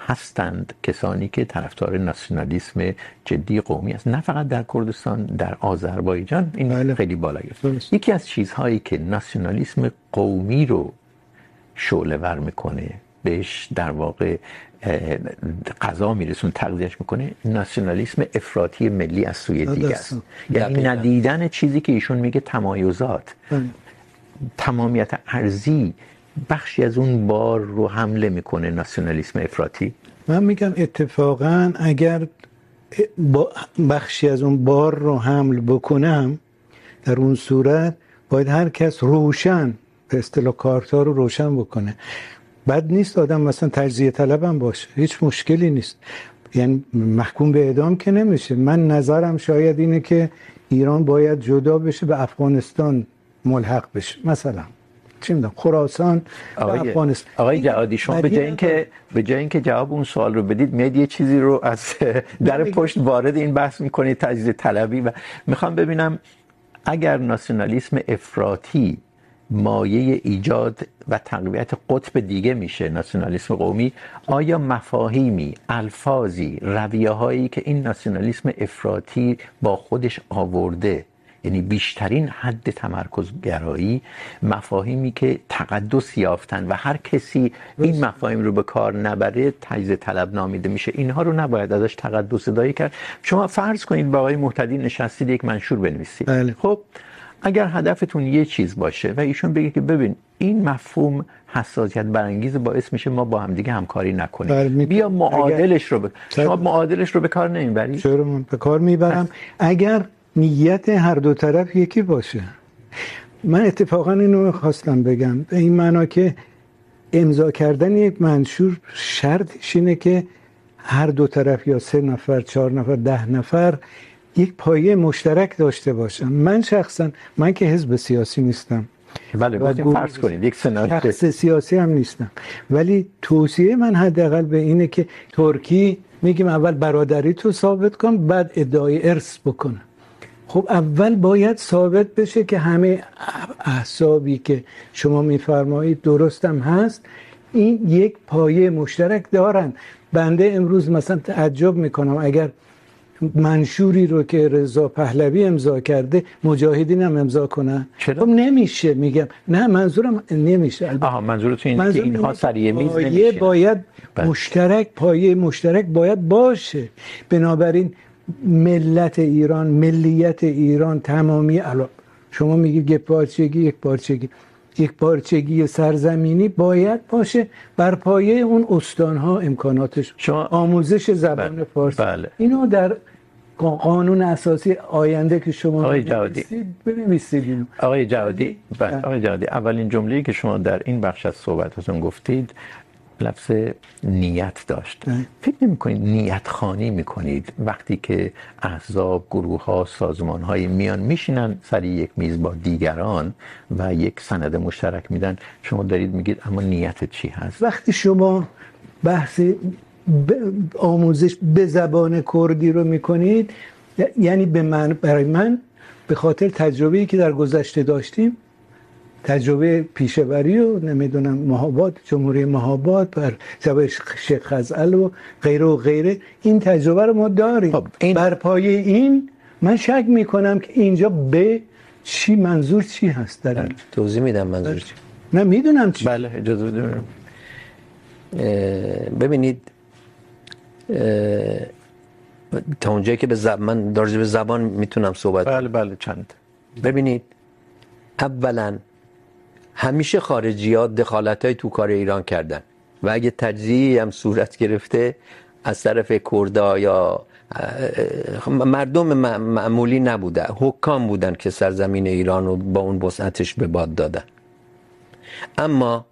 هستند کسانی که طرفدار ناسیونالیسم جدی قومی است نه فقط در کردستان در آذربایجان. این بله. خیلی بالا گرفت. یکی از چیزهایی که ناسیونالیسم قومی رو شعله ور میکنه بهش در واقع قضا میرسون تغذیهش میکنه. ناسیونالیسم افراطی ملی از سوی دیگه است. یعنی ندیدن چیزی که ایشون میگه تمایزات. تمامیت ارزی بخشی از اون بار رو حمله میکنه ناسیونالیسم افراطی. من میگم اتفاقا اگر بخشی از اون بار رو حمل بکنم در اون صورت باید هر کس روشن به اصطلاح کارتا رو روشن بکنه. بد نیست آدم مثلا تجزیه طلب هم باشه. هیچ مشکلی نیست. یعنی محکوم به اعدام که نمیشه. من نظرم شاید اینه که ایران باید جدا بشه به افغانستان ملحق بشه. مثلا چی میدونم خراسان آقای افغانستان. آقای جهادی شما به جای اینکه به جای اینکه جواب اون سوال رو بدید میاد یه چیزی رو از در پشت وارد این بحث میکنید تجزیه طلبی و میخوام ببینم اگر ناسیونالیسم افراطی مایه ایجاد و تقویت قطب دیگه میشه ناسیونالیسم قومی. آیا مفاهیمی الفاظی رویه هایی که این ناسیونالیسم افراطی با خودش آورده یعنی بیشترین حد تمرکز گرایی مفاهیمی که تقدس یافتن و هر کسی این مفاهیم رو به کار نبره تجزیه طلب نامیده میشه. اینها رو نباید ازش تقدس دایی کرد. شما فرض کنید با آقای محتدی نشستید یک منشور بنویسید. بله. خب اگر هدفتون یه چیز باشه و ایشون بگه که ببین این مفهوم حساسیت برانگیز باعث میشه ما با هم دیگه همکاری نکنیم. بیا معادلش رو ب... شما معادلش رو به کار نمیبری چرا من به کار میبرم؟ اگر نیت هر دو طرف یکی باشه. من اتفاقا اینو خواستم بگم. به این معنا که امضا کردن یک منشور شرطش اینه که هر دو طرف یا سه نفر چهار نفر ده نفر یک پایه مشترک داشته باشن من شخصا من که حزب سیاسی نیستم. بله گفتیم فرض کنید یک سناریو. شخص سیاسی هم نیستم. ولی توصیه من حداقل به اینه که ترکی میگیم اول برادری تو ثابت کن بعد ادعای ارث بکن. خب اول باید ثابت بشه که همه احسابی که شما میفرمایید درستم هست. این یک پایه مشترک دارن. بنده امروز مثلا تعجب میکنم. اگر منشوری رو که رضا پهلوی امضا کرده مجاهدین هم امضا کنن. چرا؟ خب نمیشه میگم. نه منظورم نمیشه. آها منظورتون اینه منظور که اینها اینه سر یه میز نمیشه. باید بله. مشترک پایه مشترک باید باشه. بنابراین ملت ایران ملیت ایران تمامی الان شما میگید یک پارچگی یک پارچگی. یک پارچگی سرزمینی باید باشه بر پایه اون استانها امکاناتش شما آموزش زبان بله. فارسی بله. اینو در قانون اساسی آینده که شما آقای جوادی. بنویسید آقای جوادی بله. آقای جوادی اولین جمله‌ای که شما در این بخش از صحبتتون گفتید لفظ نیت داشت. فکر نمی‌کنید نیت خانی می‌کنید. وقتی که احزاب گروه‌ها سازمان‌های میان میشینن سر یک میز با دیگران و یک سند مشترک میدن شما دارید میگید اما نیت چی هست؟ وقتی شما بحث ب- آموزش به زبان کردی رو میکنید یعنی به من برای من به خاطر تجربه‌ای که در گذشته داشتیم تجربه پیشوری و نمیدونم مهابات جمهوری مهابات بر زبان شیخ خزعل و غیره و غیره این تجربه رو ما داریم. خب، این- بر پایه این من شک میکنم که اینجا به چی منظور چی هست در این؟ توضیح میدم منظور چی. نه میدونم چی. بله اجازه بدید. ببینید تا اونجایی که به زب... من در به زبان میتونم صحبت. بله بله چند. ببینید اولا همیشه خارجی ها دخالت های تو کار ایران کردن. و اگه تجزیه هم صورت گرفته از طرف کردا یا مردم معمولی نبوده. حکام بودن که سرزمین ایران رو با اون وسعتش به باد دادن. اما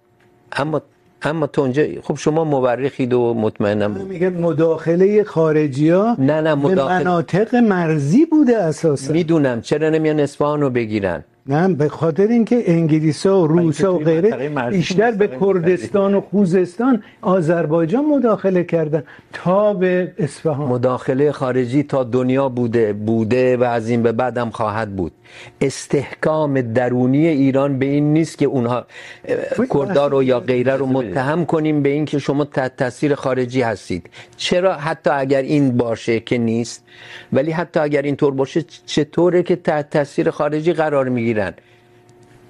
اما اما تو اونجا خب شما مورخید و مطمئنم میگه مداخله خارجی ها نه نه به مداخل مناطق مرزی بوده اساسا. میدونم چرا نمیان اصفهان رو بگیرن؟ نه به خاطر اینکه انگلیسا و روسا و غیره بیشتر به کردستان و خوزستان آذربایجان مداخله کردن تا به اصفهان. مداخله خارجی تا دنیا بوده بوده و از این به بعد هم خواهد بود. استحکام درونی ایران به این نیست که اونها کردها رو یا غیره رو متهم کنیم به این که شما تحت تاثیر خارجی هستید. چرا حتی اگر این باشه که نیست ولی حتی اگر اینطور باشه چطوره که تحت تاثیر خارجی قرار میگیرن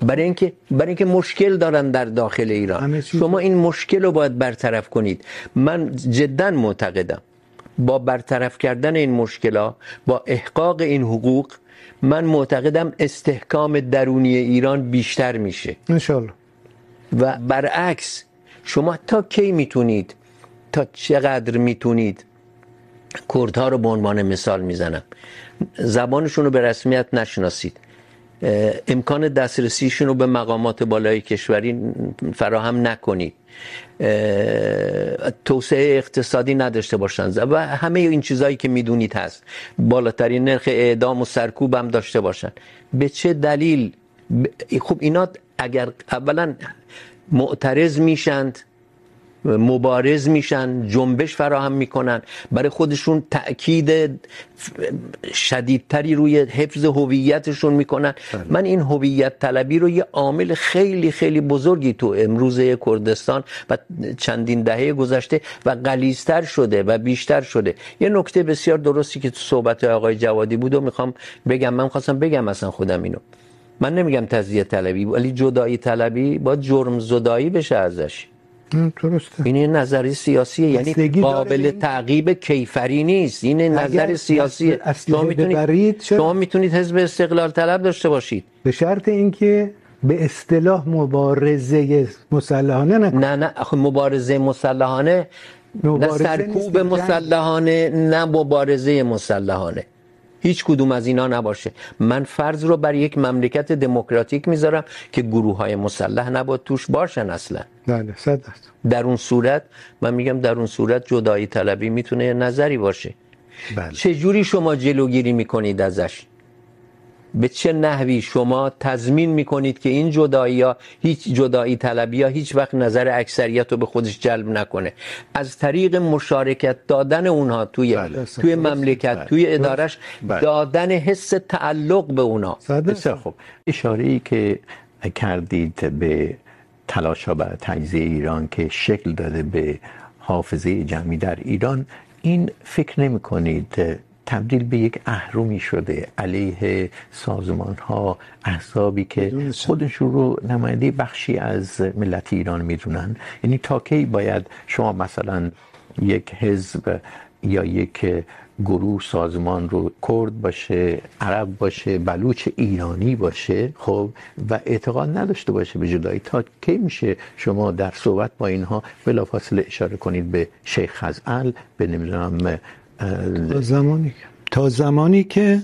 برای اینکه برای اینکه مشکل دارن در داخل ایران. شما این مشکل رو باید برطرف کنید. من جدا معتقدم با برطرف کردن این مشکلات با احقاق این حقوق من معتقدم استحکام درونی ایران بیشتر میشه. انشالله و برعکس شما تا کی میتونید؟ تا چقدر میتونید؟ کردها رو به عنوان مثال میزنم. زبانشون رو به رسمیت نشناسید. امکان دسترسیشون رو به مقامات بالای کشوری فراهم نکنید. توسعه اقتصادی نداشته باشن. و همه این چیزایی که میدونید هست. بالاترین نرخ اعدام و سرکوب هم داشته باشن. به چه دلیل؟ خب اینا اگر اولا معترض میشند. مبارز میشن جنبش فراهم میکنن. برای خودشون تاکید شدیدتری روی حفظ هویتشون میکنن. من این هویت طلبی رو یه عامل خیلی خیلی بزرگی تو امروزه کردستان و چندین دهه گذشته و غلیظتر شده و بیشتر شده. یه نکته بسیار درستی که تو صحبت آقای جوادی بود و میخوام بگم. من خواستم بگم اصلا خودم اینو. من نمیگم تزیه طلبی ولی جدایی طلبی با جرم زدایی بشه ازش. درسته. این نظر سیاسیه یعنی قابل تعقیب کیفری نیست. این نظر سیاسیه. شما میتونید شما میتونید حزب استقلال طلب داشته باشید. به شرط اینکه به اصطلاح مبارزه مسلحانه نکنید. نه نه. آخه مبارزه مسلحانه نه سرکوب مسلحانه نه مبارزه مسلحانه. هیچ کدوم از اینا نباشه. من فرض رو بر یک مملکت دموکراتیک میذارم که گروه های مسلح نباید توش باشن اصلا. بله صد در اون صورت من میگم در اون صورت جدایی طلبی میتونه نظری باشه. بله. چه جوری شما جلوگیری میکنید ازش؟ به چه نحوی شما تضمین میکنید که این جدایی ها هیچ جدایی طلبی ها هیچ وقت نظر اکثریت رو به خودش جلب نکنه از طریق مشارکت دادن اونها توی بله. توی مملکت بله. توی ادارش بله. دادن حس تعلق به اونها بسیار خوب اشاره ای که کردید به تلاش ها برای تجزیه ایران که شکل داده به حافظه جمعی در ایران این فکر نمی کنید تبدیل به یک اهرومی شده علیه سازمان ها احزابی که خودشون رو نماینده بخشی از ملت ایران میدونن. یعنی تا کی باید شما مثلا یک حزب یا یک گروه سازمان رو کرد باشه عرب باشه بلوچ ایرانی باشه خب و اعتقاد نداشته باشه به جدایی. تا کی میشه شما در صحبت با اینها بلافاصله اشاره کنید به شیخ خزعل به نمیدونم تا زمانی تا زمانی که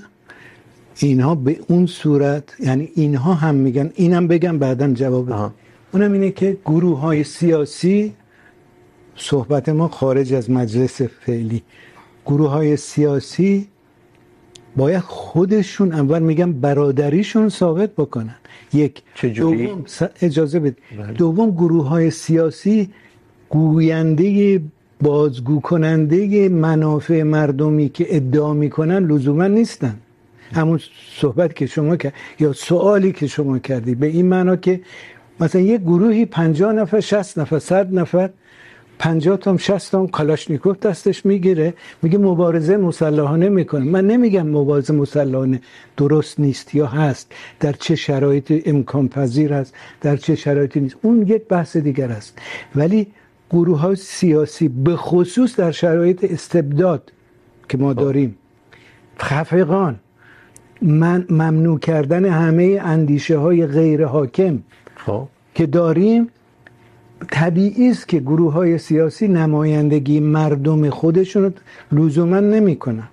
اینها به اون صورت یعنی اینها هم میگن اینم بگم بعدا جواب اونم اینه که گروه های سیاسی صحبت ما خارج از مجلس فعلی. گروه های سیاسی باید خودشون اول میگن برادریشون ثابت بکنن. یک دوم اجازه بده دوم گروه های سیاسی گوینده بازگو کننده منافع مردمی که ادعا میکنن لزوما نیستن. همون صحبت که شما کرد یا سوالی که شما کردی به این معنا که مثلا یک گروهی 50 نفر 60 نفر 100 نفر 50 تا 60 تا کلاشنیکوف دستش میگیره. میگه مبارزه مسلحانه میکنه. من نمیگم مبارزه مسلحانه درست نیست یا هست. در چه شرایط امکان پذیر است، در چه شرایطی نیست. اون یک بحث دیگر است. ولی گروه های سیاسی به خصوص در شرایط استبداد که ما داریم خفقان من ممنوع کردن همه اندیشه های غیر حاکم خب. که داریم طبیعی است که گروه های سیاسی نمایندگی مردم خودشون لزوما نمیکنن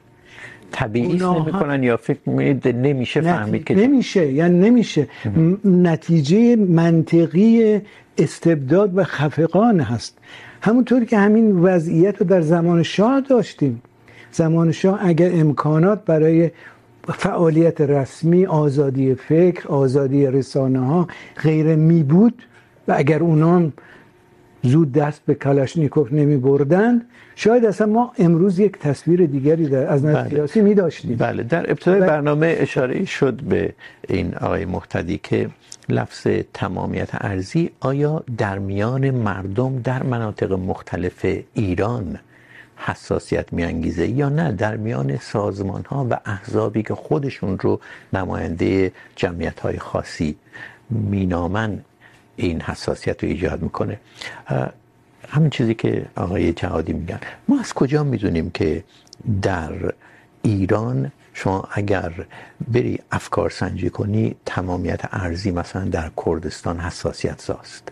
طبیعی نمیکنن یا فکر میکنید نمیشه فهمید که نمیشه یعنی نمیشه. نتیجه منطقی استبداد و خفقان هست. همونطور که همین وضعیت رو در زمان شاه داشتیم. زمان شاه اگر امکانات برای فعالیت رسمی آزادی فکر آزادی رسانه ها غیر می بود و اگر اونام زود دست به کلاشنیکوف نمی بردن شاید اصلا ما امروز یک تصویر دیگری در از نظر سیاسی می داشتیم بله. در ابتدای برنامه اشاره شد به این آقای محتدی که لفظ تمامیت ارزی آیا در میان مردم در مناطق مختلف ایران حساسیت میانگیزه یا نه؟ در میان سازمان ها و احزابی که خودشون رو نماینده جمعیت های خاصی مینامن این حساسیت رو ایجاد میکنه. همین چیزی که آقای جهادی میگن. ما از کجا میدونیم که در ایران شما اگر بری افکار سنجی کنی، تمامیت ارزی مثلا در کردستان حساسیت زاست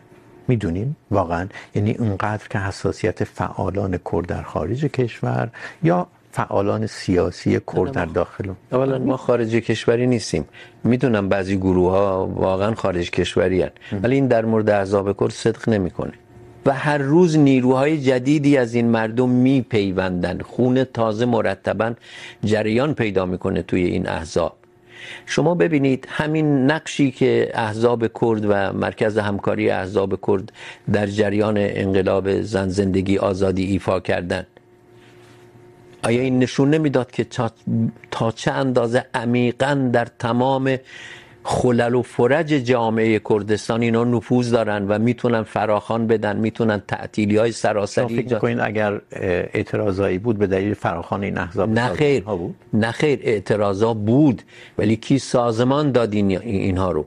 میدونیم؟ واقعا. یعنی اونقدر که حساسیت فعالان کرد در خارج کشور یا فعالان سیاسی کرد در داخل اولا ما خارج کشوری نیستیم. میدونم بعضی گروه ها واقعا خارج کشوری هن ولی این در مورد احزاب کرد صدق نمیکنه. و هر روز نیروهای جدیدی از این مردم میپیوندن. خون تازه مرتبا جریان پیدا میکنه توی این احزاب. شما ببینید همین نقشی که احزاب کرد و مرکز همکاری احزاب کرد در جریان انقلاب زن زندگی آزادی ایفا کردن. آیا این نشون نمیداد که تا, چه اندازه عمیقا در تمام خلل و فرج جامعه کردستان اینا نفوذ دارن و میتونن فراخوان بدن میتونن تعطیلی های سراسری فکر میکنین اگر اعتراضایی بود به دلیل فراخوان این احزاب نه خیر. بود؟ نه خیر اعتراضا بود ولی کی سازمان داد این اینها رو؟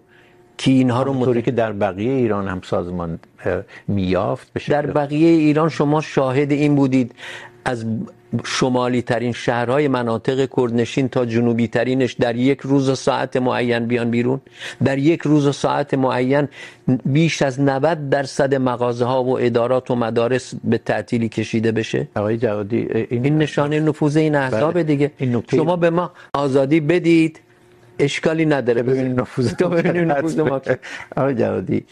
کی اینها رو مطوری که در بقیه ایران هم سازمان میافت بشه در بقیه ایران شما شاهد این بودید. از شمالی ترین شهرهای مناطق کردنشین تا جنوبی ترینش در یک روز و ساعت معین بیان بیرون. در یک روز و ساعت معین بیش از 90 درصد مغازه ها و ادارات و مدارس به تعطیلی کشیده بشه. آقای جوادی این, این نشانه نفوذ این احزاب دیگه. شما به ما آزادی بدید. اشکالی نداره. ببینید نفوذ تو ببینید نفوذ ما آقای جوادی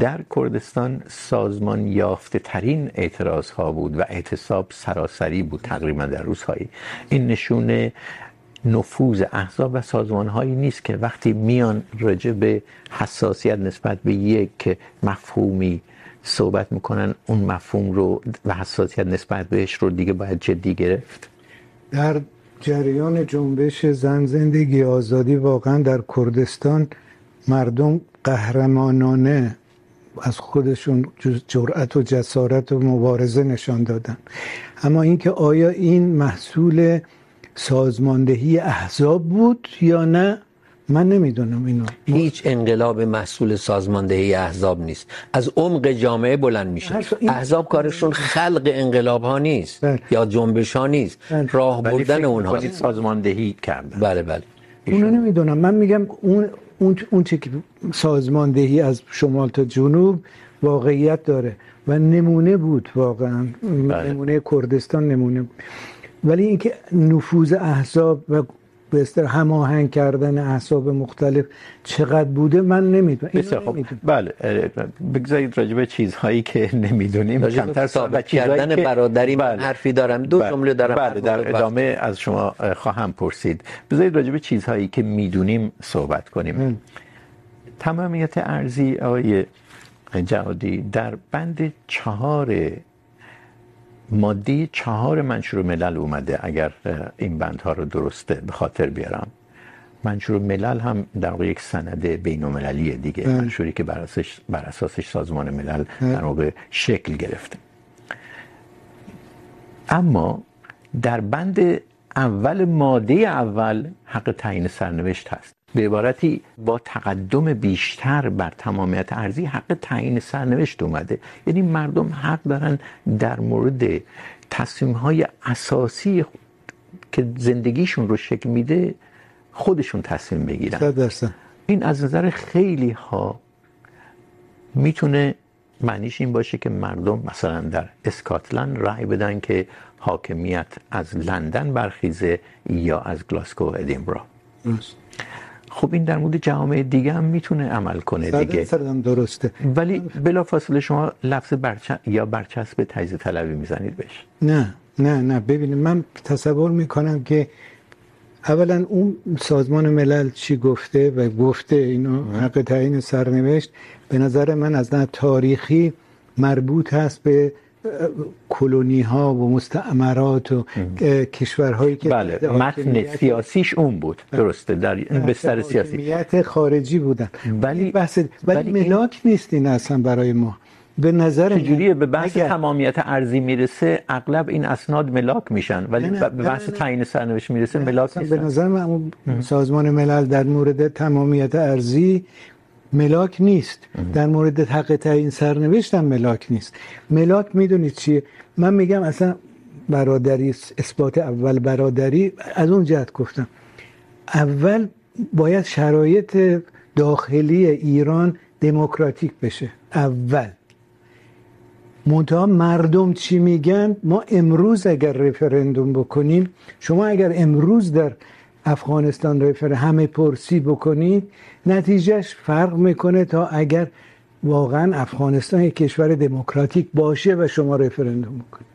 در کردستان سازمان یافته ترین اعتراض ها بود و اعتصاب سراسری بود تقریباً در روزهایی این نشونه نفوذ احزاب و سازمان هایی نیست که وقتی میان راجع به حساسیت نسبت به یک مفهومی صحبت میکنن اون مفهوم رو و حساسیت نسبت بهش رو دیگه باید جدی گرفت. در جریان جنبش زن زندگی آزادی واقعا در کردستان مردم قهرمانانه از خودشون جرأت و جسارت و مبارزه نشان دادن. اما اینکه آیا این محصول سازماندهی احزاب بود یا نه من نمیدونم اینو. هیچ انقلاب محصول سازماندهی احزاب نیست. از عمق جامعه بلند میشه. این... احزاب کارشون خلق انقلاب ها نیست بله. یا جنبش ها نیست. بله. راه بردن اونها. سازماندهی کردن. بله بله. اونو نمیدونم. من میگم اون اون اون چه که سازماندهی از شمال تا جنوب واقعیت داره. و نمونه بود واقعا. بله. نمونه کردستان نمونه. ولی اینکه نفوذ احزاب و به اصطلاح هماهنگ کردن احزاب مختلف چقدر بوده؟ من نمیدونم. بسیار خب بله بگذارید راجع به چیزهایی که نمیدونیم. کمتر ثابت کردن برادری من حرفی دارم. دو جمله دارم بله در ادامه از شما خواهم پرسید. بذارید راجع به چیزهایی که میدونیم صحبت کنیم. تمامیت ارزی آقای جوادی در بند چهار ماده چهار منشور ملل اومده اگر این بندها رو درست به خاطر بیارم. منشور ملل هم در واقع یک سند بین المللیه دیگه اه. منشوری که بر اساسش بر اساسش سازمان ملل در واقع شکل گرفته. اما در بند اول ماده اول حق تعیین سرنوشت هست. به عبارتی با تقدم بیشتر بر تمامیت ارزی حق تعیین سرنوشت اومده. یعنی مردم حق دارن در مورد تصمیم های اساسی که زندگیشون رو شکل میده خودشون تصمیم بگیرن. این از نظر خیلی ها میتونه معنیش این باشه که مردم مثلا در اسکاتلند رای بدن که حاکمیت از لندن برخیزه یا از گلاسکو و ادینبرا خب این در مورد جامعه دیگه هم میتونه عمل کنه دیگه. سردم درسته. ولی بلا فاصله شما لفظ برچ... یا برچسب تجزیه طلبی میزنید بهش. نه نه نه. ببینید من تصور میکنم که اولا اون سازمان ملل چی گفته و گفته اینو حق تعیین سرنوشت به نظر من از نظر تاریخی مربوط هست به کلونی ها و مستعمرات و کشورهایی که بله متن سیاسیش اون بود درسته در بستر سیاسی. حاکمیت خارجی بودن. ولی بحث ولی ملاک نیست این اصلا برای ما. به نظر چجوریه؟ به بحث اگر... تمامیت ارزی میرسه اغلب این اسناد ملاک میشن. ولی نه نه به بحث تعیین سرنوشت میرسه ملاک نیستن به نظر من سازمان ملل در مورد تمامیت ارزی ملاک نیست. در مورد حق تعیین سرنوشت هم ملاک نیست. ملاک میدونید چیه من میگم اصلا برادری اثبات اول برادری از اون جهت گفتم. اول باید شرایط داخلی ایران دموکراتیک بشه. اول. منتها مردم چی میگن؟ ما امروز اگر رفرندوم بکنیم شما اگر امروز در افغانستان رفر همه پرسی بکنید نتیجهش فرق میکنه تا اگر واقعا افغانستان یک کشور دموکراتیک باشه و شما رفرندوم بکنید.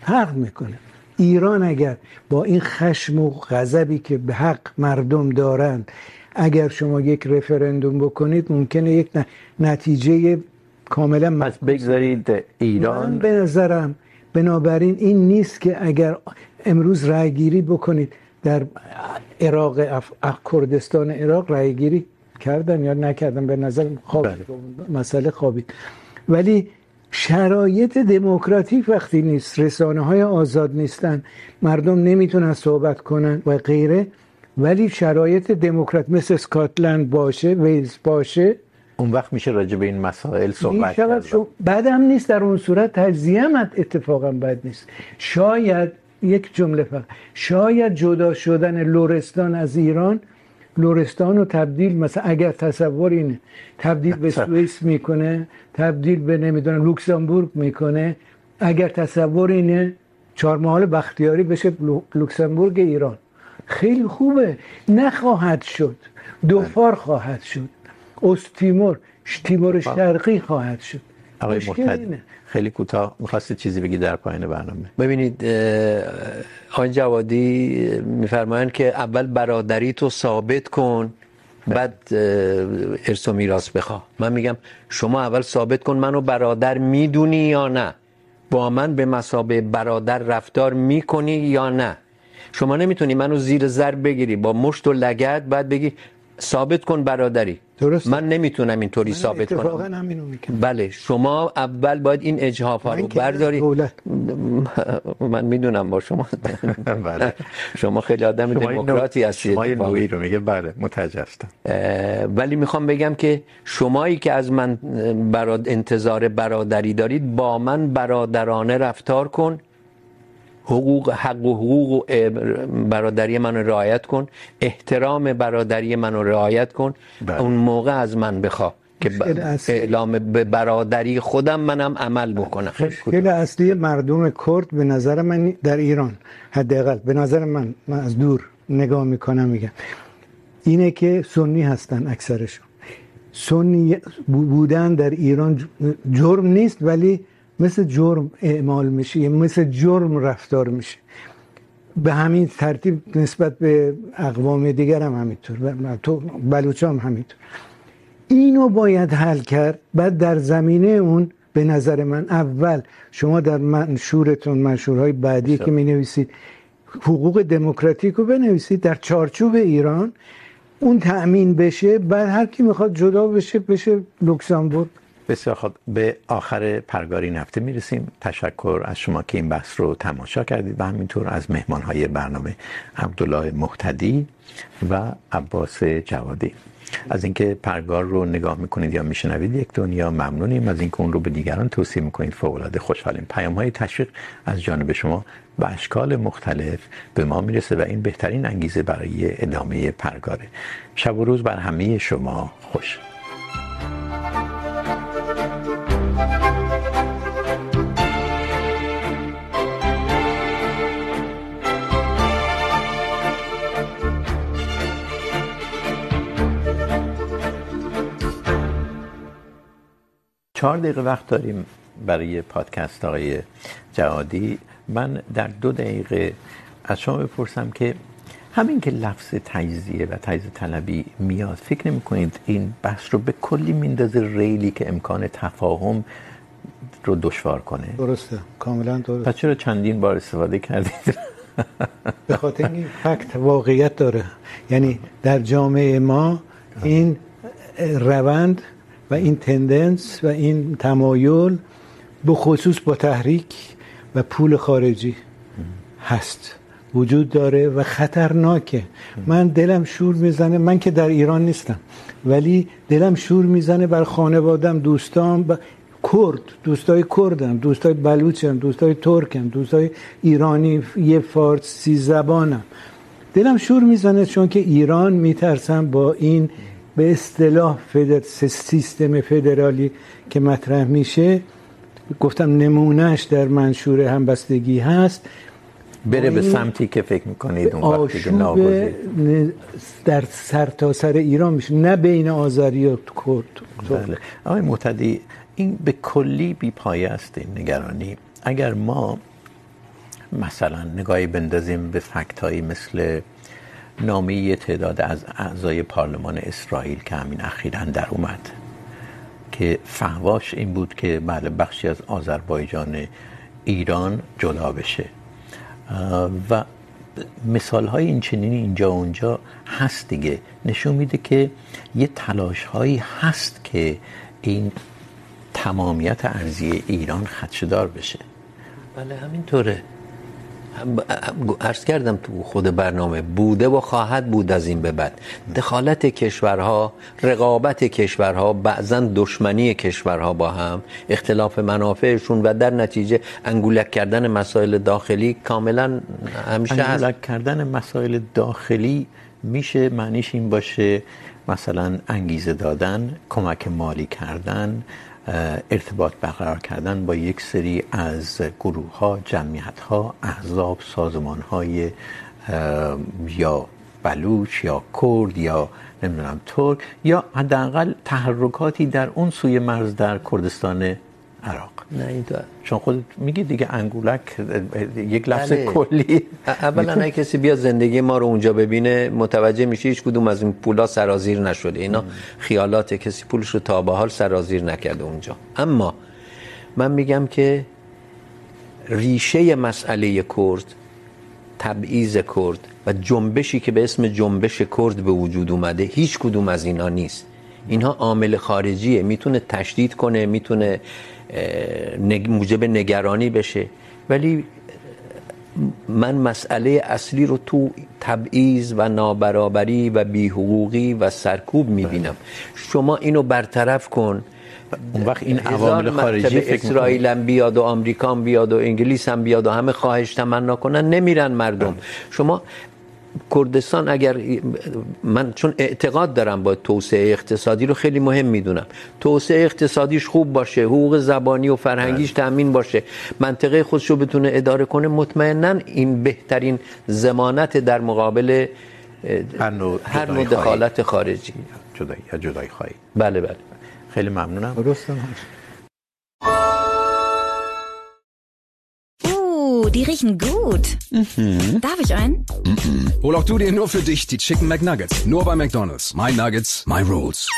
فرق میکنه. ایران اگر با این خشم و غضبی که به حق مردم دارند اگر شما یک رفرندوم بکنید ممکنه یک نتیجه کاملا پس بگذارید ایران من به نظرم بنابراین این نیست که اگر امروز رای گیری بکنید در عراق اف... کردستان عراق رای گیری کردن یا نکردن به نظر خواب مسئله خوابید. ولی شرایط دموکراتیک وقتی نیست رسانه های آزاد نیستن مردم نمیتونن صحبت کنن و غیره ولی شرایط دموکرات مثل اسکاتلند باشه ویلز باشه. اون وقت میشه راجع به این مسائل صحبت کرد. شو... بعد هم نیست در اون صورت تجزیه هم اتفاقا بد نیست. شاید یک جمله فقط شاید جدا شدن لورستان از ایران لورستان رو تبدیل مثلا اگر تصور اینه تبدیل به سوئیس میکنه تبدیل به نمیدونم لوکسامبورگ میکنه اگر تصور اینه چهار محال بختیاری بشه لوکسامبورگ ایران. خیلی خوبه. نخواهد شد. دوفار خواهد شد. استیمور تیمور شرقی خواهد شد. آقای مرتد خیلی کوتاه می‌خواستید چیزی بگید در پایان برنامه. ببینید آقای جوادی میفرمایند که اول برادری تو ثابت کن بعد ارث و میراث بخوا من میگم شما اول ثابت کن منو برادر میدونی یا نه. با من به مسابه برادر رفتار میکنی یا نه. شما نمیتونی منو زیر ضرب بگیری. با مشت و لگد بعد بگی ثابت کن برادری. درست من نمیتونم اینطوری ثابت کنم. اتفاقا همینو میکنم. بله شما اول باید این اجحاف ها رو برداری من میدونم با شما. بله. شما خیلی آدم دموکراتی هستید. شما نوعی رو میگه بله متوجه هستم. ولی میخوام بگم که شمایی که از من براد انتظار برادری دارید با من برادرانه رفتار کن. حقوق حق و حقوق برادری منو رعایت کن. احترام برادری منو رعایت کن. بله. اون موقع از من بخوا که اعلام به برادری خودم منم عمل بکنم. خیلی اصلی مردم کرد به نظر من در ایران حداقل. به نظر من من از دور نگاه میکنم میگم. اینه که سنی هستن اکثرشون. سنی بودن در ایران جرم نیست ولی مثل جرم اعمال میشه مثل جرم رفتار میشه. به همین ترتیب نسبت به اقوام دیگر هم همینطور. تو بلوچ هم همینطور. اینو باید حل کرد بعد در زمینه اون به نظر من اول شما در منشورتون منشورهای بعدی که می نویسید حقوق دموکراتیک رو بنویسید در چارچوب ایران اون تأمین بشه بعد هر کی میخواد جدا بشه بشه لوکسامبورگ بسیار خوب به آخر پرگار این هفته میرسیم. تشکر از شما که این بحث رو تماشا کردید و همینطور از مهمانهای برنامه عبدالله محتدی و عباس جوادی. از اینکه پرگار رو نگاه میکنید یا میشنوید، یک دنیا ممنونیم. از اینکه اون رو به دیگران توصیه میکنید فوق العاده خوشحالیم. پیام های تشویق از جانب شما و اشکال مختلف به ما میرسه و این بهترین انگیزه برای ادامه پرگاره. شب و روز بر همه شما خوش. چهار دقیقه وقت داریم برای پادکست آقای جوادی من در دو دقیقه از شما بپرسم که همین که لفظ تجزیه و تجزیه طلبی میاد فکر نمی کنید این بحث رو به کلی میندازه ریلی که امکان تفاهم رو دشوار کنه؟ درسته. کاملا درسته. پس چرا چندین بار استفاده کردید؟ به خاطر این فکت واقعیت داره. یعنی در جامعه ما این روند و این تندنس و این تمایل به خصوص با تحریک و پول خارجی هست. وجود داره و خطرناکه. من دلم شور میزنه. من که در ایران نیستم. ولی دلم شور میزنه بر خانوادم دوستان ب... کرد. دوستای کردم. دوستای بلوچم، دوستای ترکم، دوستای ایرانی، یه فارسی زبانم. دلم شور میزنه چون که ایران میترسم با این به اصطلاح فدر... سیستم فدرالی که مطرح میشه گفتم نمونهش در منشور همبستگی هست. بره به سمتی که فکر میکنید اون وقتی که ناگزیر. در سرتاسر ایران میشه. نه بین آذری و کرد بله. آقای معتدی این به کلی بی پایه است این نگرانی. اگر ما مثلا نگاهی بندازیم به فکت هایی مثل نامه تعداد از اعضای پارلمان اسرائیل که همین اخیرا در اومد. که فهواش این بود که بله، بخشی از آذربایجان ایران جدا بشه. و مثال های این چنینی اینجا و اونجا هست دیگه. نشون میده که یه تلاش هایی هست که این تمامیت ارزی ایران خدشدار بشه. بله، همینطوره. عرض کردم تو خود برنامه بوده و خواهد بود از این به بعد. دخالت کشورها، رقابت کشورها، بعضا دشمنی کشورها با هم، اختلاف منافعشون و در نتیجه انگولک کردن مسائل داخلی کاملا همیشه هست. انگولک کردن مسائل داخلی میشه، معنیش این باشه، مثلا انگیزه دادن، کمک مالی کردن ارتباط برقرار کردن با یک سری از گروه ها جمعیت ها احزاب سازمان های یا بلوچ، یا کرد، یا نمیدونم ترک، یا حداقل تحرکاتی در اون سوی مرز در کردستان عراق. نه اینطور. چون خودت میگی دیگه انگولک یک لفظ بله. کلی. اولا اگه کسی بیاد زندگی ما رو اونجا ببینه متوجه میشه هیچ کدوم از این پولا سرازیر نشده. اینا خیالات کسی پولش رو تا به حال سرازیر نکرده اونجا. اما من میگم که ریشه مسئله کرد تبعیض کرد و جنبشی که به اسم جنبش کرد به وجود اومده هیچ کدوم از اینا نیست. اینها عامل خارجیه. میتونه تشدید کنه میتونه موجب نگرانی بشه. ولی من مسئله اصلی رو تو تبعیض و نابرابری و بیحقوقی و سرکوب میبینم. شما اینو برطرف کن. اون وقت این عوامل خارجی فکر اسرائیل هم بیاد و آمریکا هم بیاد و انگلیس هم بیاد و همه خواهش تمنا کنن نمیرن مردم. شما کردستان اگر من چون اعتقاد دارم با توسعه اقتصادی رو خیلی مهم میدونم. توسعه اقتصادیش خوب باشه حقوق زبانی و فرهنگیش تامین باشه. منطقه خودش رو بتونه اداره کنه مطمئنا این بهترین ضمانت در مقابل هر نوع هر نوع دخالت خارجی. جدایی یا جدایی خواهی. بله بله. خیلی ممنونم. درستم die riechen gut. Mhm. Darf ich einen? Mhm. Hol auch du dir nur für dich die Chicken McNuggets. Nur bei McDonalds. My Nuggets, my Rules.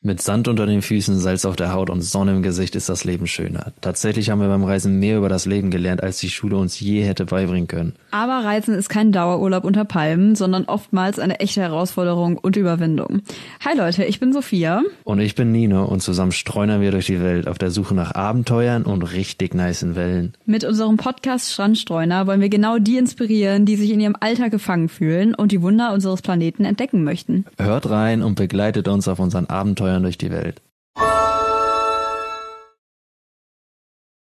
Mit Sand unter den Füßen, Salz auf der Haut und Sonne im Gesicht ist das Leben schöner. Tatsächlich haben wir beim Reisen mehr über das Leben gelernt, als die Schule uns je hätte beibringen können. Aber Reisen ist kein Dauerurlaub unter Palmen, sondern oftmals eine echte Herausforderung und Überwindung. Hi Leute, ich bin Sophia. Und ich bin Nino und zusammen streunern wir durch die Welt auf der Suche nach Abenteuern und richtig nicen Wellen. Mit unserem Podcast Strandstreuner wollen wir genau die inspirieren, die sich in ihrem Alltag gefangen fühlen und die Wunder unseres Planeten entdecken möchten. Hört rein und begleitet uns auf unseren state